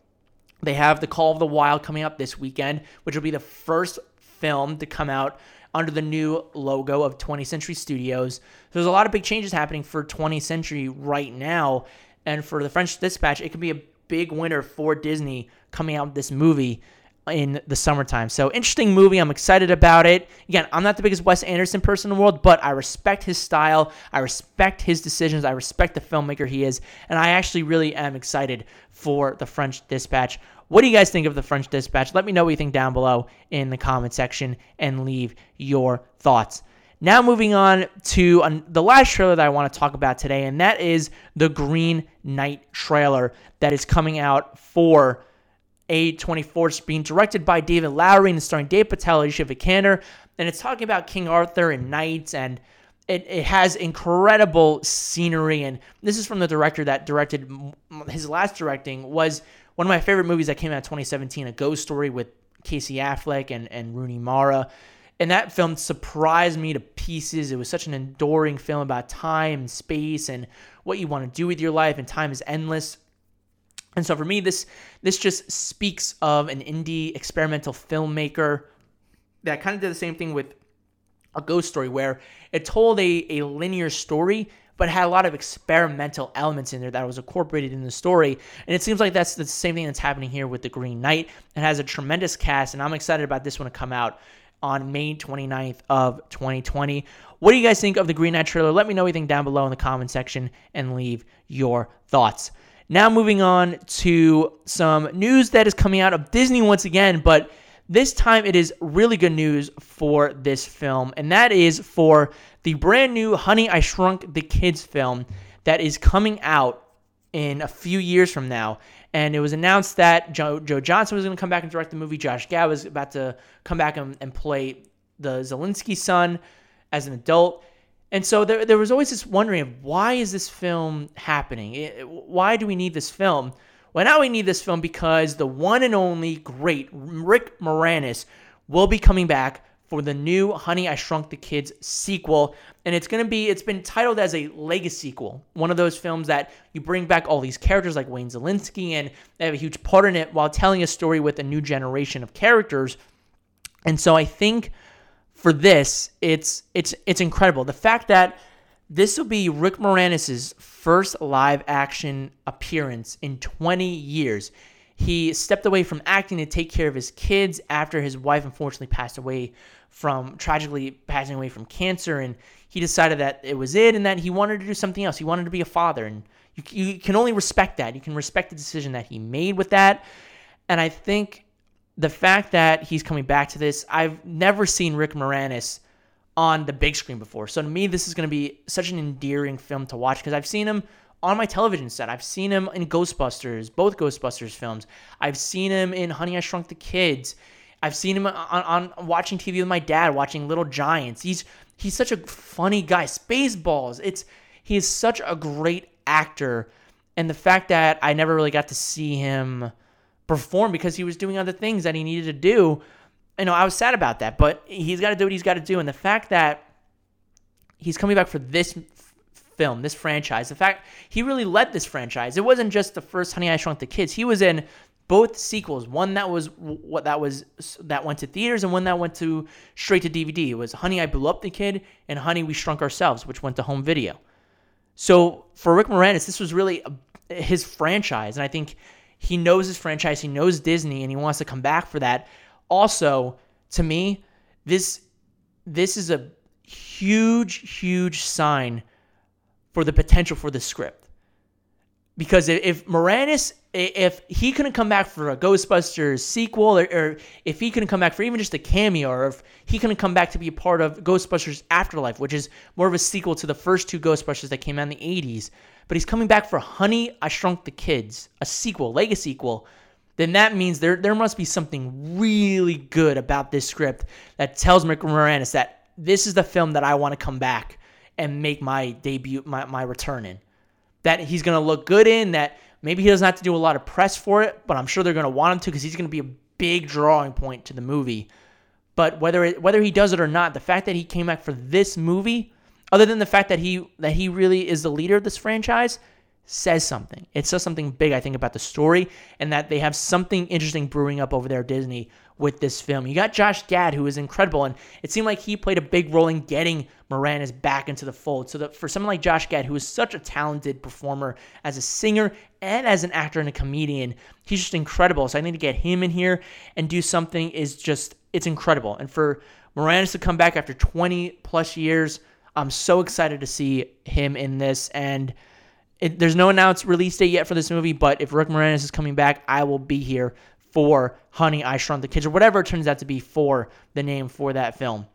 They have the Call of the Wild coming up this weekend, which will be the first film to come out under the new logo of 20th Century Studios. There's a lot of big changes happening for 20th Century right now, and for the French Dispatch, it could be a big winner for Disney coming out with this movie in the summertime. So interesting movie. I'm excited about it. Again, I'm not the biggest Wes Anderson person in the world, but I respect his style. I respect his decisions. I respect the filmmaker he is, and I actually really am excited for the French Dispatch. What do you guys think of the French Dispatch? Let me know what you think down below in the comment section and leave your thoughts. Now, moving on to the last trailer that I want to talk about today, and that is the Green Knight trailer that is coming out for A24. It's being directed by David Lowery and starring Dev Patel, Alicia Vikander, and it's talking about King Arthur and knights, and it, it has incredible scenery. And this is from the director that directed his last directing was one of my favorite movies that came out in 2017, A Ghost Story with Casey Affleck and, and Rooney Mara. And that film surprised me to pieces. It was such an enduring film about time and space and what you want to do with your life, and time is endless. And so for me, this this just speaks of an indie experimental filmmaker that kind of did the same thing with a ghost story where it told a, a linear story but had a lot of experimental elements in there that was incorporated in the story. And it seems like that's the same thing that's happening here with The Green Knight. It has a tremendous cast, and I'm excited about this one to come out on May 29th of 2020. What do you guys think of the Green Knight trailer? Let me know anything down below in the comment section and leave your thoughts. Now moving on to some news that is coming out of Disney once again, but this time it is really good news for this film, and that is for the brand new Honey I Shrunk the Kids film that is coming out in a few years from now and it was announced that Joe, Joe Johnston was going to come back and direct the movie. Josh Gad was about to come back and, and play the Szalinski son as an adult. And so there, there was always this wondering of why is this film happening? It, why do we need this film? Well, now we need this film because the one and only great Rick Moranis will be coming back for the new Honey I Shrunk the Kids sequel. And it's going to be, it's been titled as a legacy sequel. One of those films that you bring back all these characters like Wayne Szalinski and they have a huge part in it while telling a story with a new generation of characters. And so I think for this, it's it's it's incredible. The fact that this will be Rick Moranis' first live action appearance in 20 years. He stepped away from acting to take care of his kids after his wife unfortunately passed away from tragically passing away from cancer, and he decided that it was it, and that he wanted to do something else. He wanted to be a father, and you, you can only respect that. You can respect the decision that he made with that, and I think the fact that he's coming back to this, I've never seen Rick Moranis on the big screen before. So to me, this is going to be such an endearing film to watch because I've seen him on my television set. I've seen him in Ghostbusters, both Ghostbusters films. I've seen him in Honey I Shrunk the Kids. I've seen him on, on watching TV with my dad, watching Little Giants. He's he's such a funny guy. Spaceballs. It's he is such a great actor, and the fact that I never really got to see him perform because he was doing other things that he needed to do, you know, I was sad about that. But he's got to do what he's got to do, and the fact that he's coming back for this film, this franchise, the fact he really led this franchise. It wasn't just the first Honey I Shrunk the Kids. He was in both sequels. One that was what that was that went to theaters, and one that went to straight to DVD. It was Honey, I Blew Up the Kid, and Honey, We Shrunk Ourselves, which went to home video. So for Rick Moranis, this was really his franchise, and I think he knows his franchise. He knows Disney, and he wants to come back for that. Also, to me, this this is a huge, huge sign for the potential for the script. Because if Moranis if he couldn't come back for a Ghostbusters sequel, or, or, if he couldn't come back for even just a cameo, or if he couldn't come back to be a part of Ghostbusters Afterlife, which is more of a sequel to the first two Ghostbusters that came out in the 80s, but he's coming back for Honey, I Shrunk the Kids, a sequel, Legacy sequel, then that means there, there must be something really good about this script that tells Rick Moranis that this is the film that I want to come back and make my debut, my, my return in. That he's going to look good in, that Maybe he doesn't have to do a lot of press for it, but I'm sure they're going to want him to because he's going to be a big drawing point to the movie. But whether it, whether he does it or not, the fact that he came back for this movie, other than the fact that he that he really is the leader of this franchise, says something. It says something big, I think, about the story and that they have something interesting brewing up over there at Disney with this film. You got Josh Gad, who is incredible, and it seemed like he played a big role in getting Moranis back into the fold. So that for someone like Josh Gad, who is such a talented performer as a singer and as an actor and a comedian, he's just incredible. So I need to get him in here and do something is just it's incredible. And for Moranis to come back after 20 plus years, I'm so excited to see him in this and. It, there's no announced release date yet for this movie, but if Rick Moranis is coming back, I will be here for Honey, I Shrunk the Kids, or whatever it turns out to be for the name for that film.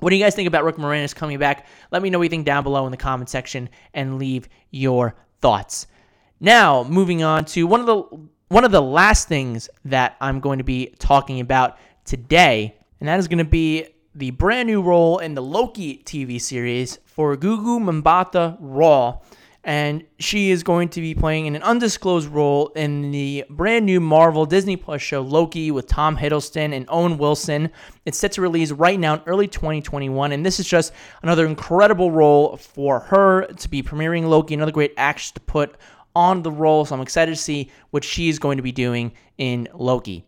What do you guys think about Rick Moranis coming back? Let me know what you think down below in the comment section and leave your thoughts. Now, moving on to one of the one of the last things that I'm going to be talking about today, and that is going to be the brand new role in the Loki TV series for Gugu Mbatha Raw. And she is going to be playing in an undisclosed role in the brand new Marvel Disney Plus show Loki with Tom Hiddleston and Owen Wilson. It's set to release right now in early 2021, and this is just another incredible role for her to be premiering Loki, another great actress to put on the role. So I'm excited to see what she's going to be doing in Loki.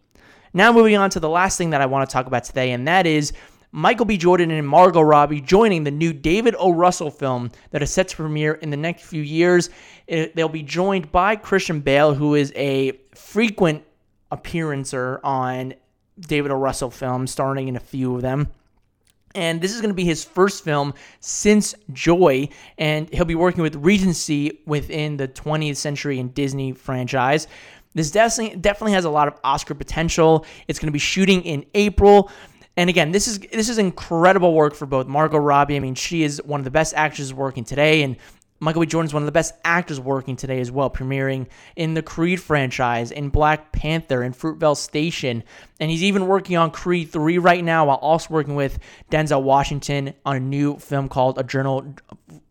Now, moving on to the last thing that I want to talk about today, and that is Michael B. Jordan and Margot Robbie joining the new David O. Russell film that is set to premiere in the next few years. It, they'll be joined by Christian Bale, who is a frequent appearancer on David O. Russell films, starring in a few of them. And this is going to be his first film since Joy, and he'll be working with Regency within the 20th Century and Disney franchise. This definitely definitely has a lot of Oscar potential. It's going to be shooting in April. And again, this is this is incredible work for both Margot Robbie. I mean, she is one of the best actresses working today, and Michael B. Jordan is one of the best actors working today as well, premiering in the Creed franchise, in Black Panther, in Fruitvale Station, and he's even working on Creed 3 right now while also working with Denzel Washington on a new film called A Journal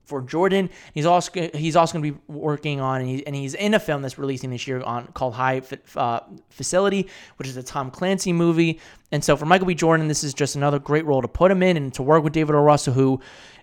for Jordan. He's also he's also going to be working on and, he, and, he's in a film that's releasing this year on called High uh, Facility, which is a Tom Clancy movie. And so for Michael B. Jordan, this is just another great role to put him in and to work with David O. Russell, who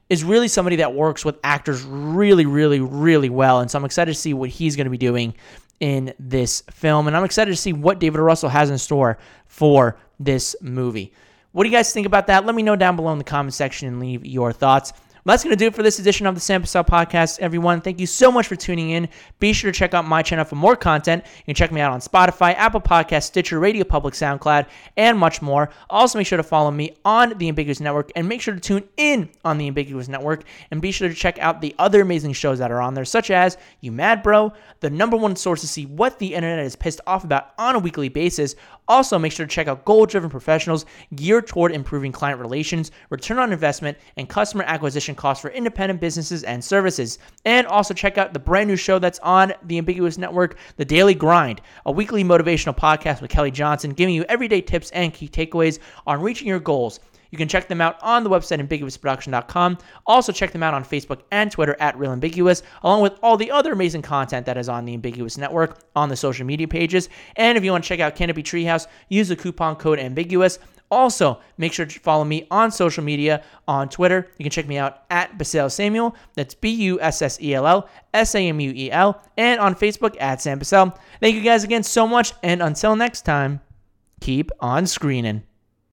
is really somebody that works with actors really, really, really well. And so I'm excited to see what he's going to be doing in this film. And I'm excited to see what David o. Russell has in store for this movie. What do you guys think about that? Let me know down below in the comment section and leave your thoughts. That's going to do it for this edition of the Sam Bussell Podcast, everyone. Thank you so much for tuning in. Be sure to check out my channel for more content. You can check me out on Spotify, Apple Podcast, Stitcher, Radio Public, SoundCloud, and much more. Also, make sure to follow me on the Ambiguous Network and make sure to tune in on the Ambiguous Network. And be sure to check out the other amazing shows that are on there, such as You Mad Bro, the number one source to see what the internet is pissed off about on a weekly basis. Also, make sure to check out goal driven professionals geared toward improving client relations, return on investment, and customer acquisition costs for independent businesses and services. And also check out the brand new show that's on the Ambiguous Network, The Daily Grind, a weekly motivational podcast with Kelly Johnson, giving you everyday tips and key takeaways on reaching your goals. You can check them out on the website ambiguousproduction.com. Also, check them out on Facebook and Twitter at Real Ambiguous, along with all the other amazing content that is on the Ambiguous Network on the social media pages. And if you want to check out Canopy Treehouse, use the coupon code Ambiguous. Also, make sure to follow me on social media on Twitter. You can check me out at Bussell Samuel. That's B U S S E L L S A M U E L. And on Facebook at Sam Bussell. Thank you guys again so much. And until next time, keep on screening.